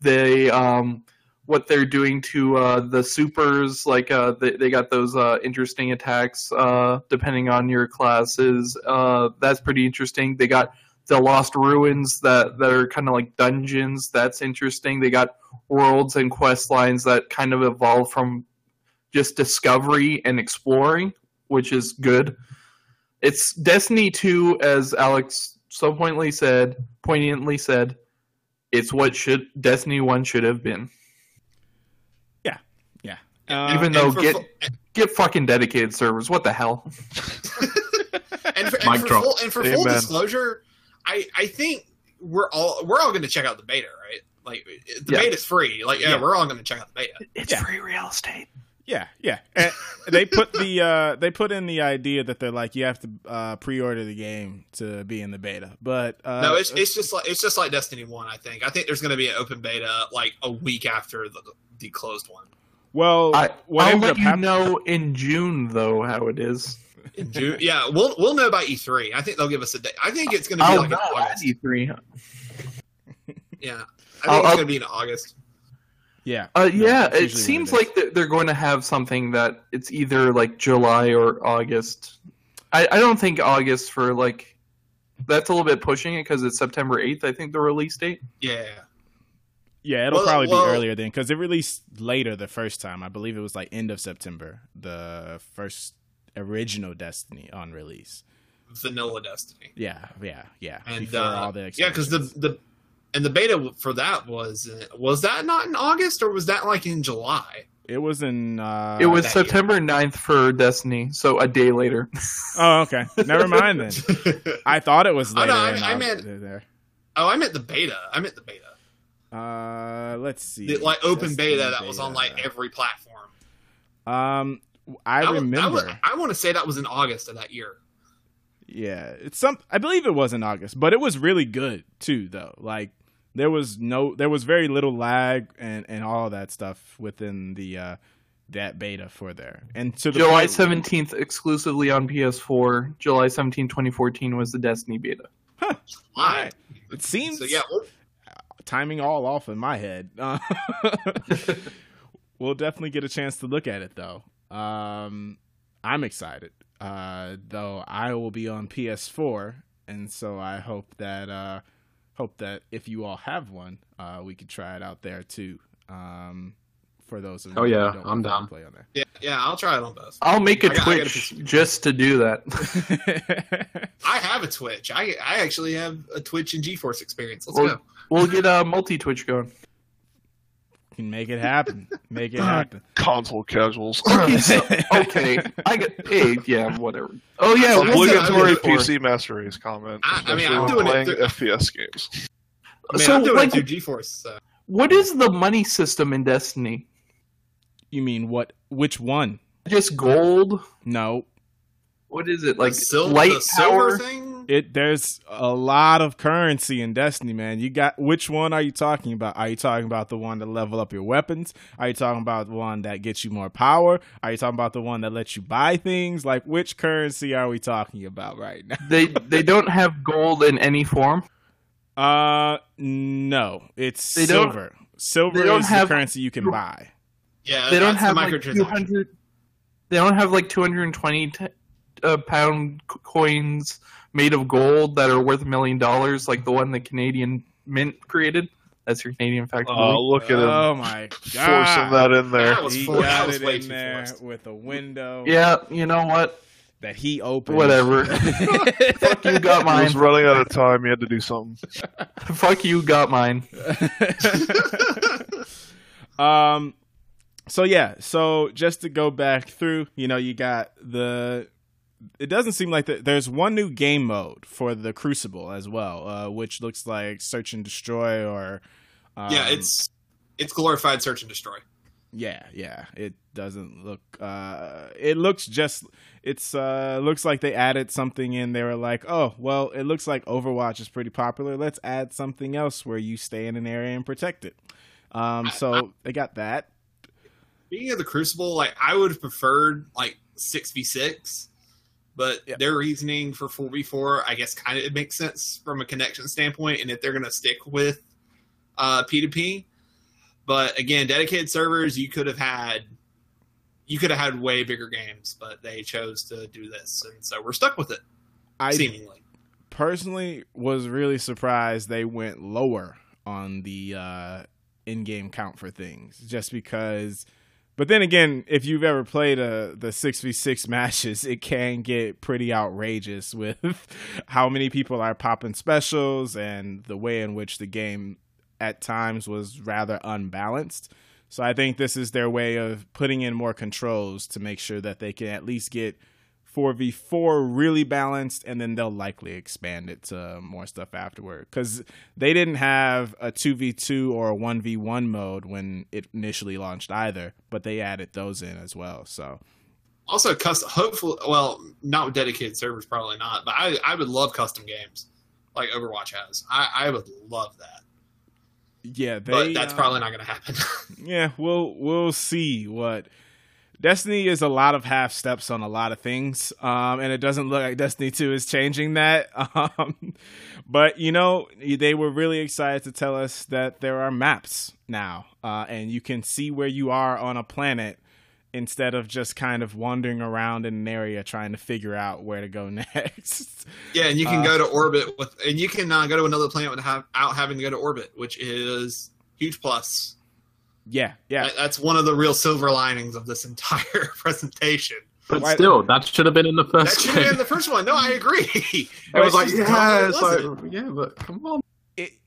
They um, what they're doing to uh, the supers, like uh, they, they got those uh, interesting attacks uh, depending on your classes. Uh, that's pretty interesting. They got the lost ruins that, that are kind of like dungeons. That's interesting. They got worlds and quest lines that kind of evolve from just discovery and exploring, which is good. It's Destiny 2, as Alex so poignantly said, poignantly said, it's what should Destiny 1 should have been. Uh, Even though for get fu- get fucking dedicated servers. What the hell? and for, and for, full, and for full disclosure, I I think we're all we're all going to check out the beta, right? Like the Yeah. beta's free. Like yeah, Yeah. we're all going to check out the beta. It's Yeah. free real estate. Yeah, yeah. And they put the uh, they put in the idea that they're like you have to uh, pre-order the game to be in the beta, but uh, no, it's it's just like it's just like Destiny One. I think I think there's going to be an open beta like a week after the, the closed one well, I, what I'll let you hap- know in June though how it is. in June. yeah, we'll we'll know by E3. I think they'll give us a date. I think it's going to be I'll like know August. E3. Yeah, I think I'll- it's going to be in August. Yeah, Uh, yeah, that's it seems it like they're, they're going to have something that it's either like July or August. I, I don't think August for like that's a little bit pushing it because it's September eighth. I think the release date. Yeah, yeah. It'll Well, probably well- be earlier then because it released later the first time. I believe it was like end of September, the first original Destiny on release. Vanilla Destiny. Yeah, yeah, yeah. and uh, all the yeah, because the the and the beta for that was uh, was that not in August or was that like in July? it was in uh, it was that year. September 9th for Destiny, so a day later. Oh, okay. Never mind then. I thought it was Oh, no, I- in I meant- there. oh, I meant the beta. I meant the beta, Uh, let's see. the like open Destiny beta that was on like every platform. Um, I That was- that remember. was- I want to say that was in August of that year. Yeah, it's some. I believe it was in August, but it was really good too. Though, like there was no, there was very little lag and and all that stuff within the uh that beta for there. And to the July point- seventeenth, exclusively on PS4. July 17, 2014 was the Destiny beta. All right. It seems So yeah, well, timing all off in my head. Uh, we'll definitely get a chance to look at it though. Um, I'm excited. Uh, though I will be on PS4, and so I hope that uh, hope that if you all have one, uh, we could try it out there too. Um, for those of you Oh, yeah, who don't I'm want down. play on there. yeah, yeah. I'll try it on both. I'll make a I got- I got a Twitch just to do that. I have a Twitch. I I actually have a Twitch and GeForce experience. Let's Well- go. We'll get uh, a multi Twitch going. Can make it happen. Make it happen. Console casuals. Okay, so, okay. I get hey, yeah, whatever. Oh yeah, Obligatory get PC Master Race comment. I- I mean, I'm when doing it playing through- FPS games. Man, so I'm doing like, it through GeForce. So. what is the money system in Destiny? You mean what? Which one? Just gold? No, What is it like? the sil- light the silver power? thing. It there's a lot of currency in Destiny, man. You got which one are you talking about? Are you talking about the one that level up your weapons? Are you talking about the one that gets you more power? Are you talking about the one that lets you buy things? Like which currency are we talking about right now? They they don't have gold in any form. Uh no, it's They silver. Silver they is have- the currency you can buy. Yeah, They don't have the like two hundred. They don't have like 220 t- uh, pound coins made of gold that are worth a million dollars, like the one the Canadian Mint created. That's your Canadian fact. Oh, look at him Oh my god, forcing god! that in there. That was he for- that got was it in there forced. with a window Yeah, you know what? that he opened. Whatever. Fuck you, got mine. He mine. was running out of time. He had to do something. Fuck you, got mine. um so yeah so just to go back through you know you got the it doesn't seem like the, there's one new game mode for the crucible as well uh which looks like search and destroy or um, yeah, it's it's glorified search and destroy. yeah yeah it doesn't look uh it looks just it's uh looks like they added something in. They were like oh well it looks like overwatch is pretty popular. Let's add something else where you stay in an area and protect it. Um so they got that. Speaking of the Crucible, like I would have preferred like six v six, but Yeah. their reasoning for four v four, I guess, kind of it makes sense from a connection standpoint, and if they're going to stick with uh, P2P. But again, dedicated servers, you could have had, you could have had way bigger games, but they chose to do this, and so we're stuck with it. i seemingly, personally was really surprised they went lower on the uh in-game count for things just because but then again if you've ever played uh the 6v6 matches it can get pretty outrageous with how many people are popping specials and the way in which the game at times was rather unbalanced. So i think this is their way of putting in more controls to make sure that they can at least get 4v4 really balanced and then they'll likely expand it to more stuff afterward because they didn't have a 2v2 or a 1v1 mode when it initially launched either but they added those in as well so also custom. Hopefully, well, not with dedicated servers, probably not. But I, I would love custom games like Overwatch has. I, I would love that. yeah they, but that's uh, probably not going to happen. yeah we'll we'll see what Destiny is a lot of half steps on a lot of things, um, and it doesn't look like Destiny 2 is changing that. Um, but, you know, they were really excited to tell us that there are maps now, uh, and you can see where you are on a planet instead of just kind of wandering around in an area trying to figure out where to go next. yeah, and you can Uh, go to orbit with, and you can uh, go to another planet without having to go to orbit, which is huge plus. Yeah, yeah. That- That's one of the real silver linings of this entire presentation. But Why- still, that should have been in the first. That first should have game. been the first one. No, I agree. It was like, yeah, it's like, yeah, but come on.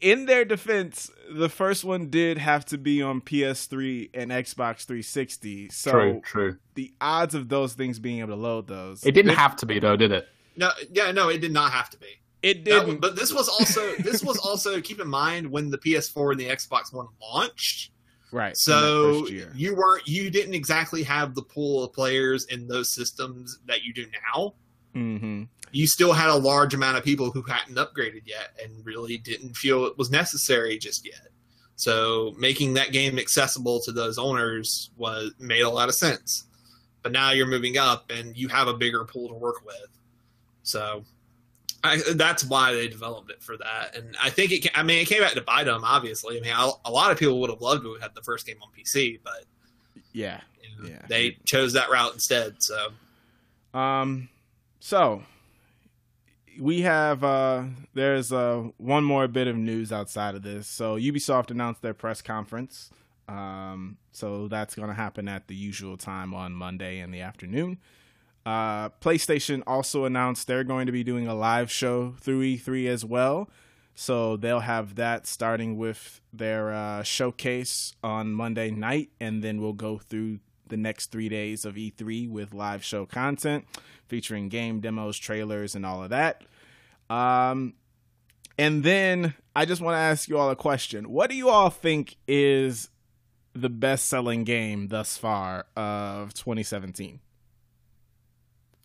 In their defense, the first one did have to be on PS3 and Xbox 360. So true, true. the odds of those things being able to load those. It didn't have to be though, did it? no, yeah, no, it did not have to be. It didn't. but this was also this was also keep in mind when the PS4 and the Xbox One launched. Right. So you weren't you didn't exactly have the pool of players in those systems that you do now. hmm You still had a large amount of people who hadn't upgraded yet and really didn't feel it was necessary just yet. So making that game accessible to those owners was made a lot of sense. But now you're moving up and you have a bigger pool to work with. So I, that's why they developed it for that. And I think it. I mean, it came back to bite them. Obviously, I mean, a, a lot of people would have loved to have had the first game on PC, but Yeah. you know, Yeah. they chose that route instead. So Um. So we have uh there's uh one more bit of news outside of this. So Ubisoft announced their press conference. Um. So that's gonna happen at the usual time on Monday in the afternoon. Uh, PlayStation also announced they're going to be doing a live show through E3 as well. So they'll have that starting with their uh, showcase on Monday night, and then we'll go through the next three days of E3 with live show content featuring game demos, trailers, and all of that. Um, and then I just want to ask you all a question. What do you all think is the best selling game thus far of 2017?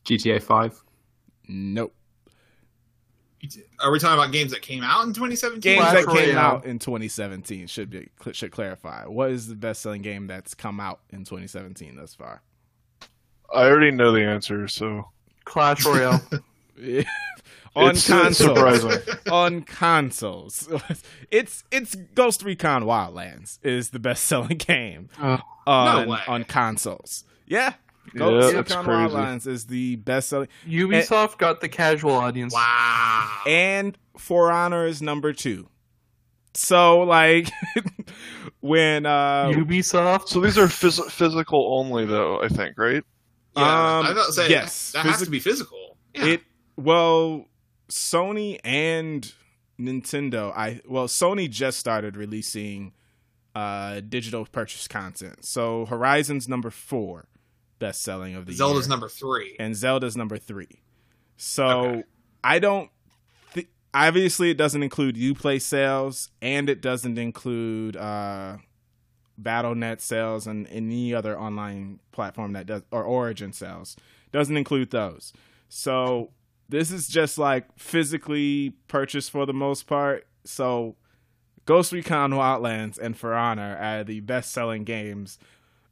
GTA Five. Nope. are we talking about games that came out in 2017? Games Clash that came Royale. out in 2017 should be should clarify. What is the best selling game that's come out in 2017 thus far? I already know the answer, so Clash Royale. on It's, uh, consoles. on consoles. it's it's Ghost Recon Wildlands is the best selling game Oh. on No on consoles. Yeah, Ghost Yeah, Recon that's crazy. Wildlands is the best selling, Ubisoft got the casual audience. Wow. and For Honor is number two. So like when uh Ubisoft. So these are phys- physical only, though. I think, right? yeah, um, I was about to say yes, that has physi- to be physical. Yeah. It well, Sony and Nintendo. I well, Sony just started releasing uh digital purchase content. So Horizon's number four best selling of the Zelda's year, number three. and Zelda's number three. So Okay. I don't. Th- obviously, it doesn't include UPlay sales, and it doesn't include uh BattleNet sales and any other online platform that does or Origin sales. Doesn't include those. So this is just like physically purchased for the most part. So Ghost Recon Wildlands and For Honor are the best selling games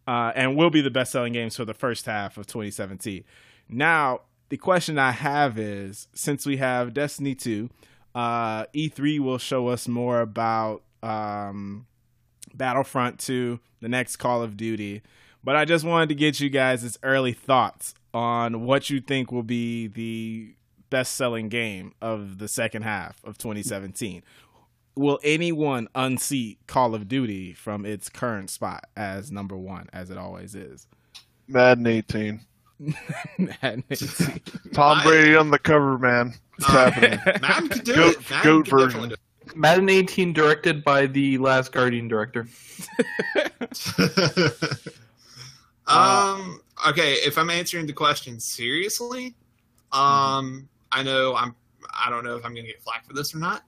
uh, and will be the best selling games for the first half of 2017. Now, the question I have is since we have Destiny 2, uh, E3 will show us more about um, Battlefront 2, the next Call of Duty. But I just wanted to get you guys' early thoughts on what you think will be the best selling game of the second half of 2017. Will anyone unseat Call of Duty from its current spot as number one, as it always is? Madden 18. Madden 18. Tom Brady on the cover, man. It's Uh, happening. Madden could do Goat- it. Madden goat could version. definitely Madden 18 directed by the Last Guardian director. um. Okay, if I'm answering the question seriously, um, I know I'm. I don't know if I'm going to get flack for this or not.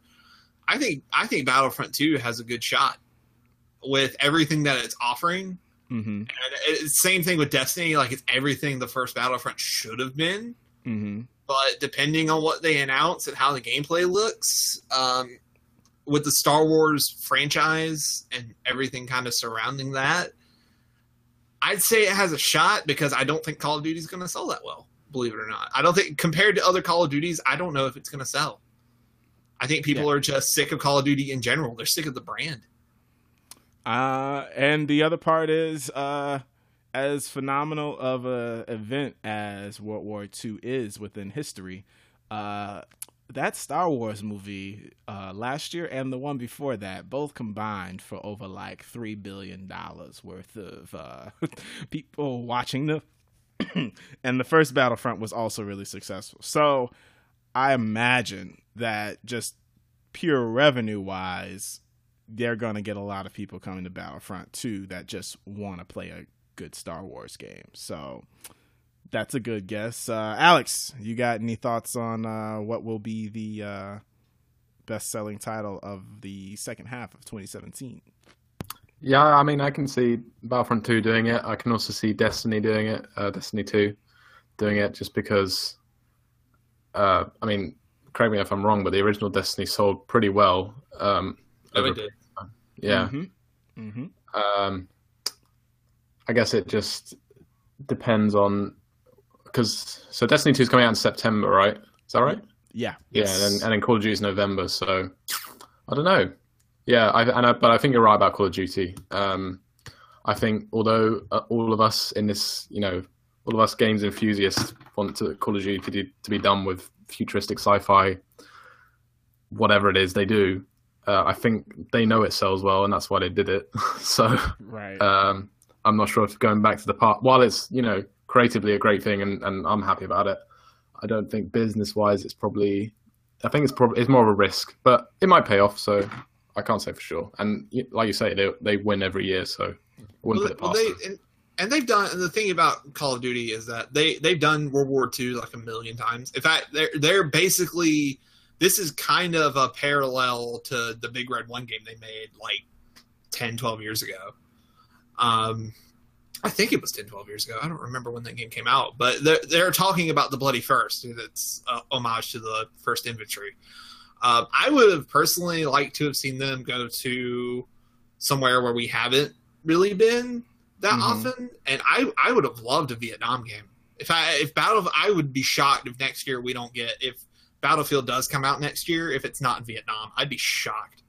I think I think Battlefront 2 has a good shot with everything that it's offering. mm-hmm. And it's same thing with Destiny. Like it's everything the first Battlefront should have been. Mm-hmm. but depending on what they announce and how the gameplay looks, um, with the Star Wars franchise and everything kind of surrounding that, I'd say it has a shot because I don't think Call of Duty is going to sell that well. Believe it or not, I don't think compared to other Call of Duties, I don't know if it's going to sell. I think people are just sick of Call of Duty in general. They're sick of the brand. Uh, and the other part is, uh, as phenomenal of a event as World War II is within history, uh, that Star Wars movie uh, last year and the one before that both combined for over like three billion dollars worth of uh, people watching the. and the first Battlefront was also really successful. So I imagine that just pure revenue wise, they're going to get a lot of people coming to Battlefront 2 that just want to play a good Star Wars game. So that's a good guess. Uh, Alex, you got any thoughts on uh, what will be the uh, best selling title of the second half of 2017? Yeah, I mean, I can see Battlefront 2 doing it. I can also see Destiny doing it, uh, Destiny 2 doing it, just because, uh, I mean, correct me if I'm wrong, but the original Destiny sold pretty well. Um, over- did. yeah. Mm-hmm. Mm-hmm. Um, I guess it just depends on because so Destiny 2 is coming out in September, right? Is that right? Yeah. Yeah, and then, and then Call of Duty is November, so I don't know. Yeah, I, and I, but I think you're right about Call of Duty. Um, I think although uh, all of us in this, you know, all of us games enthusiasts want to Call of Duty to, to be done with futuristic sci-fi, whatever it is they do. Uh, I think they know it sells well, and that's why they did it. so Right. um, I'm not sure if going back to the part, while it's you know creatively a great thing, and, and I'm happy about it. I don't think business wise it's probably. I think it's probably it's more of a risk, but it might pay off. So I can't say for sure. And like you say, they they win every year, so wouldn't Well, it well, they and, and they've done and the thing about Call of Duty is that they they've done World War II like a million times. In fact, they're they're basically this is kind of a parallel to the Big Red One game they made like 10, 12 years ago. Um, I think it was 10, 12 years ago. I don't remember when that game came out, but they're, they're talking about the Bloody First. That's homage to the First Infantry. Um, I would have personally liked to have seen them go to somewhere where we haven't really been that Mhm. often, and I I would have loved a Vietnam game. If I if Battle, I would be shocked if next year we don't get if Battlefield does come out next year if it's not in Vietnam. I'd be shocked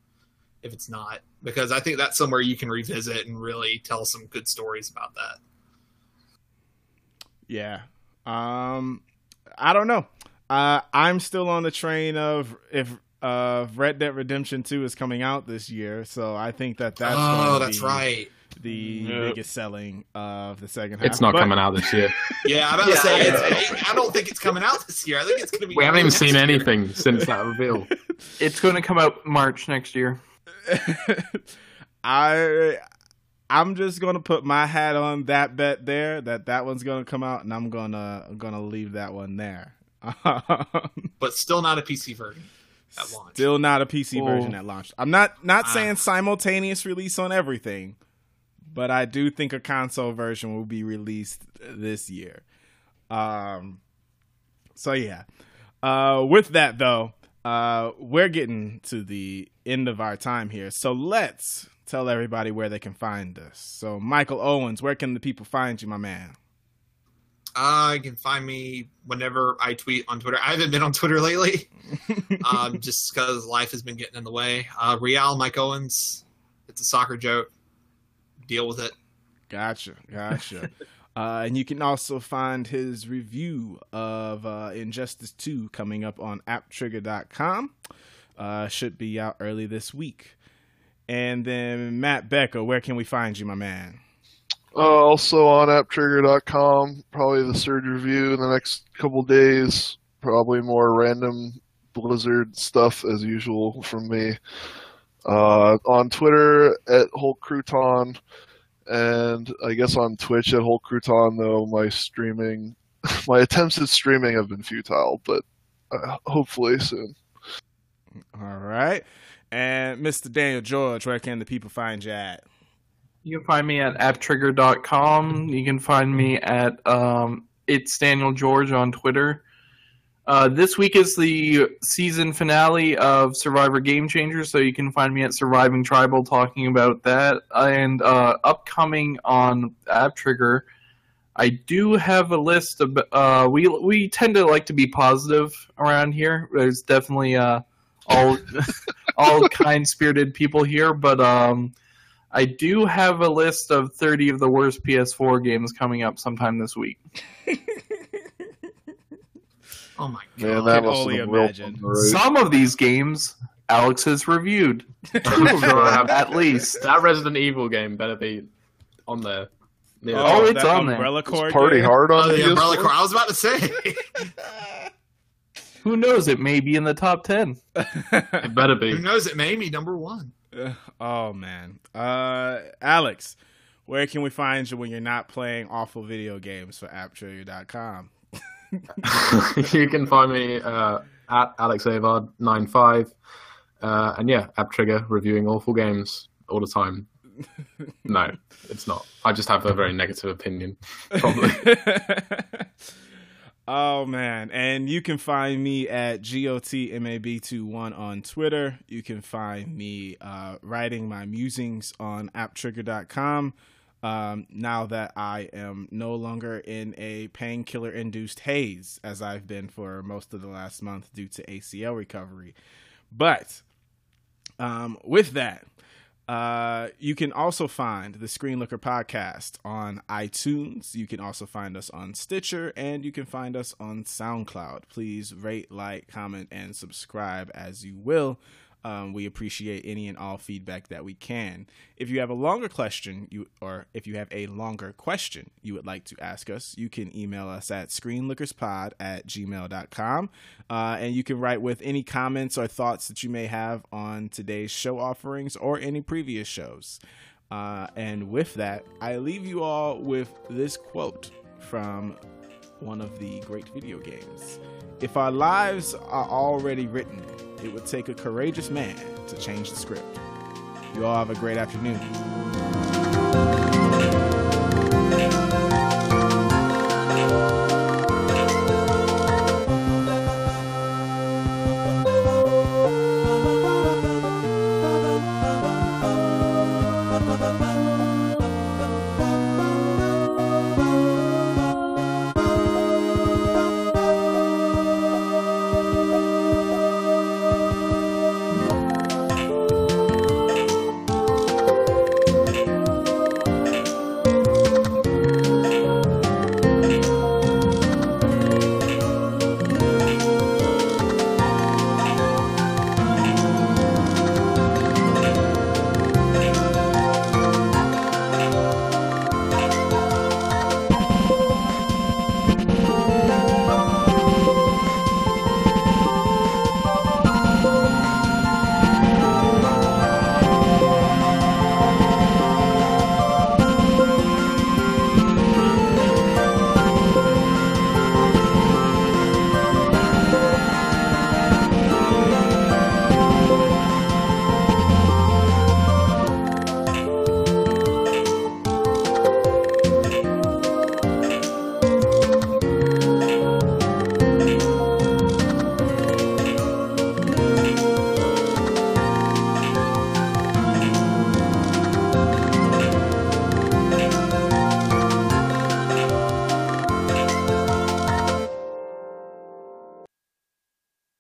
if it's not because I think that's somewhere you can revisit and really tell some good stories about that. Yeah. Um, I don't know. Uh, I'm still on the train of if uh, Red Dead Redemption 2 is coming out this year, so I think that that's oh, going to that's be right. The Yep. biggest selling of the second half. It's not But- coming out this year. Yeah, I'm about Yeah, to say. yeah. It's, I don't think it's coming out this year. I think it's going to be. We haven't even next seen year. anything since that reveal. It's going to come out March next year. I I'm just gonna put my hat on that bet there that that one's gonna come out, and I'm gonna gonna leave that one there. but still not a PC version at launch. Still not a PC Oh. version at launch. I'm not not Ah. saying simultaneous release on everything, but I do think a console version will be released this year. Um, so yeah. Uh, with that though, uh, we're getting to the end of our time here. So let's tell everybody where they can find us. So Michael Owens, where can the people find you, my man? Uh, you can find me whenever I tweet on Twitter. I haven't been on Twitter lately, um, just because life has been getting in the way. Uh, Real Mike Owens. It's a soccer joke. Deal with it. Gotcha, gotcha. uh, and you can also find his review of uh, Injustice 2 coming up on apptrigger.com. Uh, should be out early this week. And then Matt Becker, where can we find you, my man? Uh, also on apptrigger.com, probably the Surge review in the next couple days. Probably more random Blizzard stuff as usual from me. Uh, on Twitter at Whole Crouton, and I guess on Twitch at Whole Crouton. Though my streaming, my attempts at streaming have been futile, but uh, hopefully soon. All right. And Mr. Daniel George, where can the people find you at? You can find me at apptrigger.com. You can find me at um, it's Daniel George on Twitter. Uh, this week is the season finale of Survivor Game Changers, so you can find me at Surviving Tribal talking about that. And uh, upcoming on App Trigger, I do have a list of. Uh, we we tend to like to be positive around here. There's definitely uh, all all kind spirited people here, but um, I do have a list of 30 of the worst PS4 games coming up sometime this week. Oh my Man, god. that can must only have been real imagine. fun to write. Some of these games Alex has reviewed. Two of them, at least. That Resident Evil game better be on there. Yeah. Oh, it's on there. Umbrella Corps Party game? hard on Oh, the PS4? Umbrella Corps. I was about to say. Who knows? It may be in the top 10. it better be. Who knows? It may be number one. oh man, uh, Alex, where can we find you when you're not playing awful video games for AppTrigger.com? you can find me uh, at alexavard95. Uh, and yeah, App Trigger reviewing awful games all the time. No, it's not. I just have a very negative opinion. Probably. oh man, and you can find me at gotmab21 on Twitter. You can find me uh, writing my musings on apptrigger.com. Um, now that I am no longer in a painkiller induced haze, as I've been for most of the last month due to ACL recovery. But um, with that, uh, you can also find the Screen Looker podcast on iTunes. You can also find us on Stitcher, and you can find us on SoundCloud. Please rate, like, comment, and subscribe as you will. Um, we appreciate any and all feedback that we can. If you have a longer question, you or if you have a longer question you would like to ask us, you can email us at screenlookerspod at gmail.com. Uh, and you can write with any comments or thoughts that you may have on today's show offerings or any previous shows. Uh, and with that, I leave you all with this quote from one of the great video games. If our lives are already written, it would take a courageous man to change the script. You all have a great afternoon.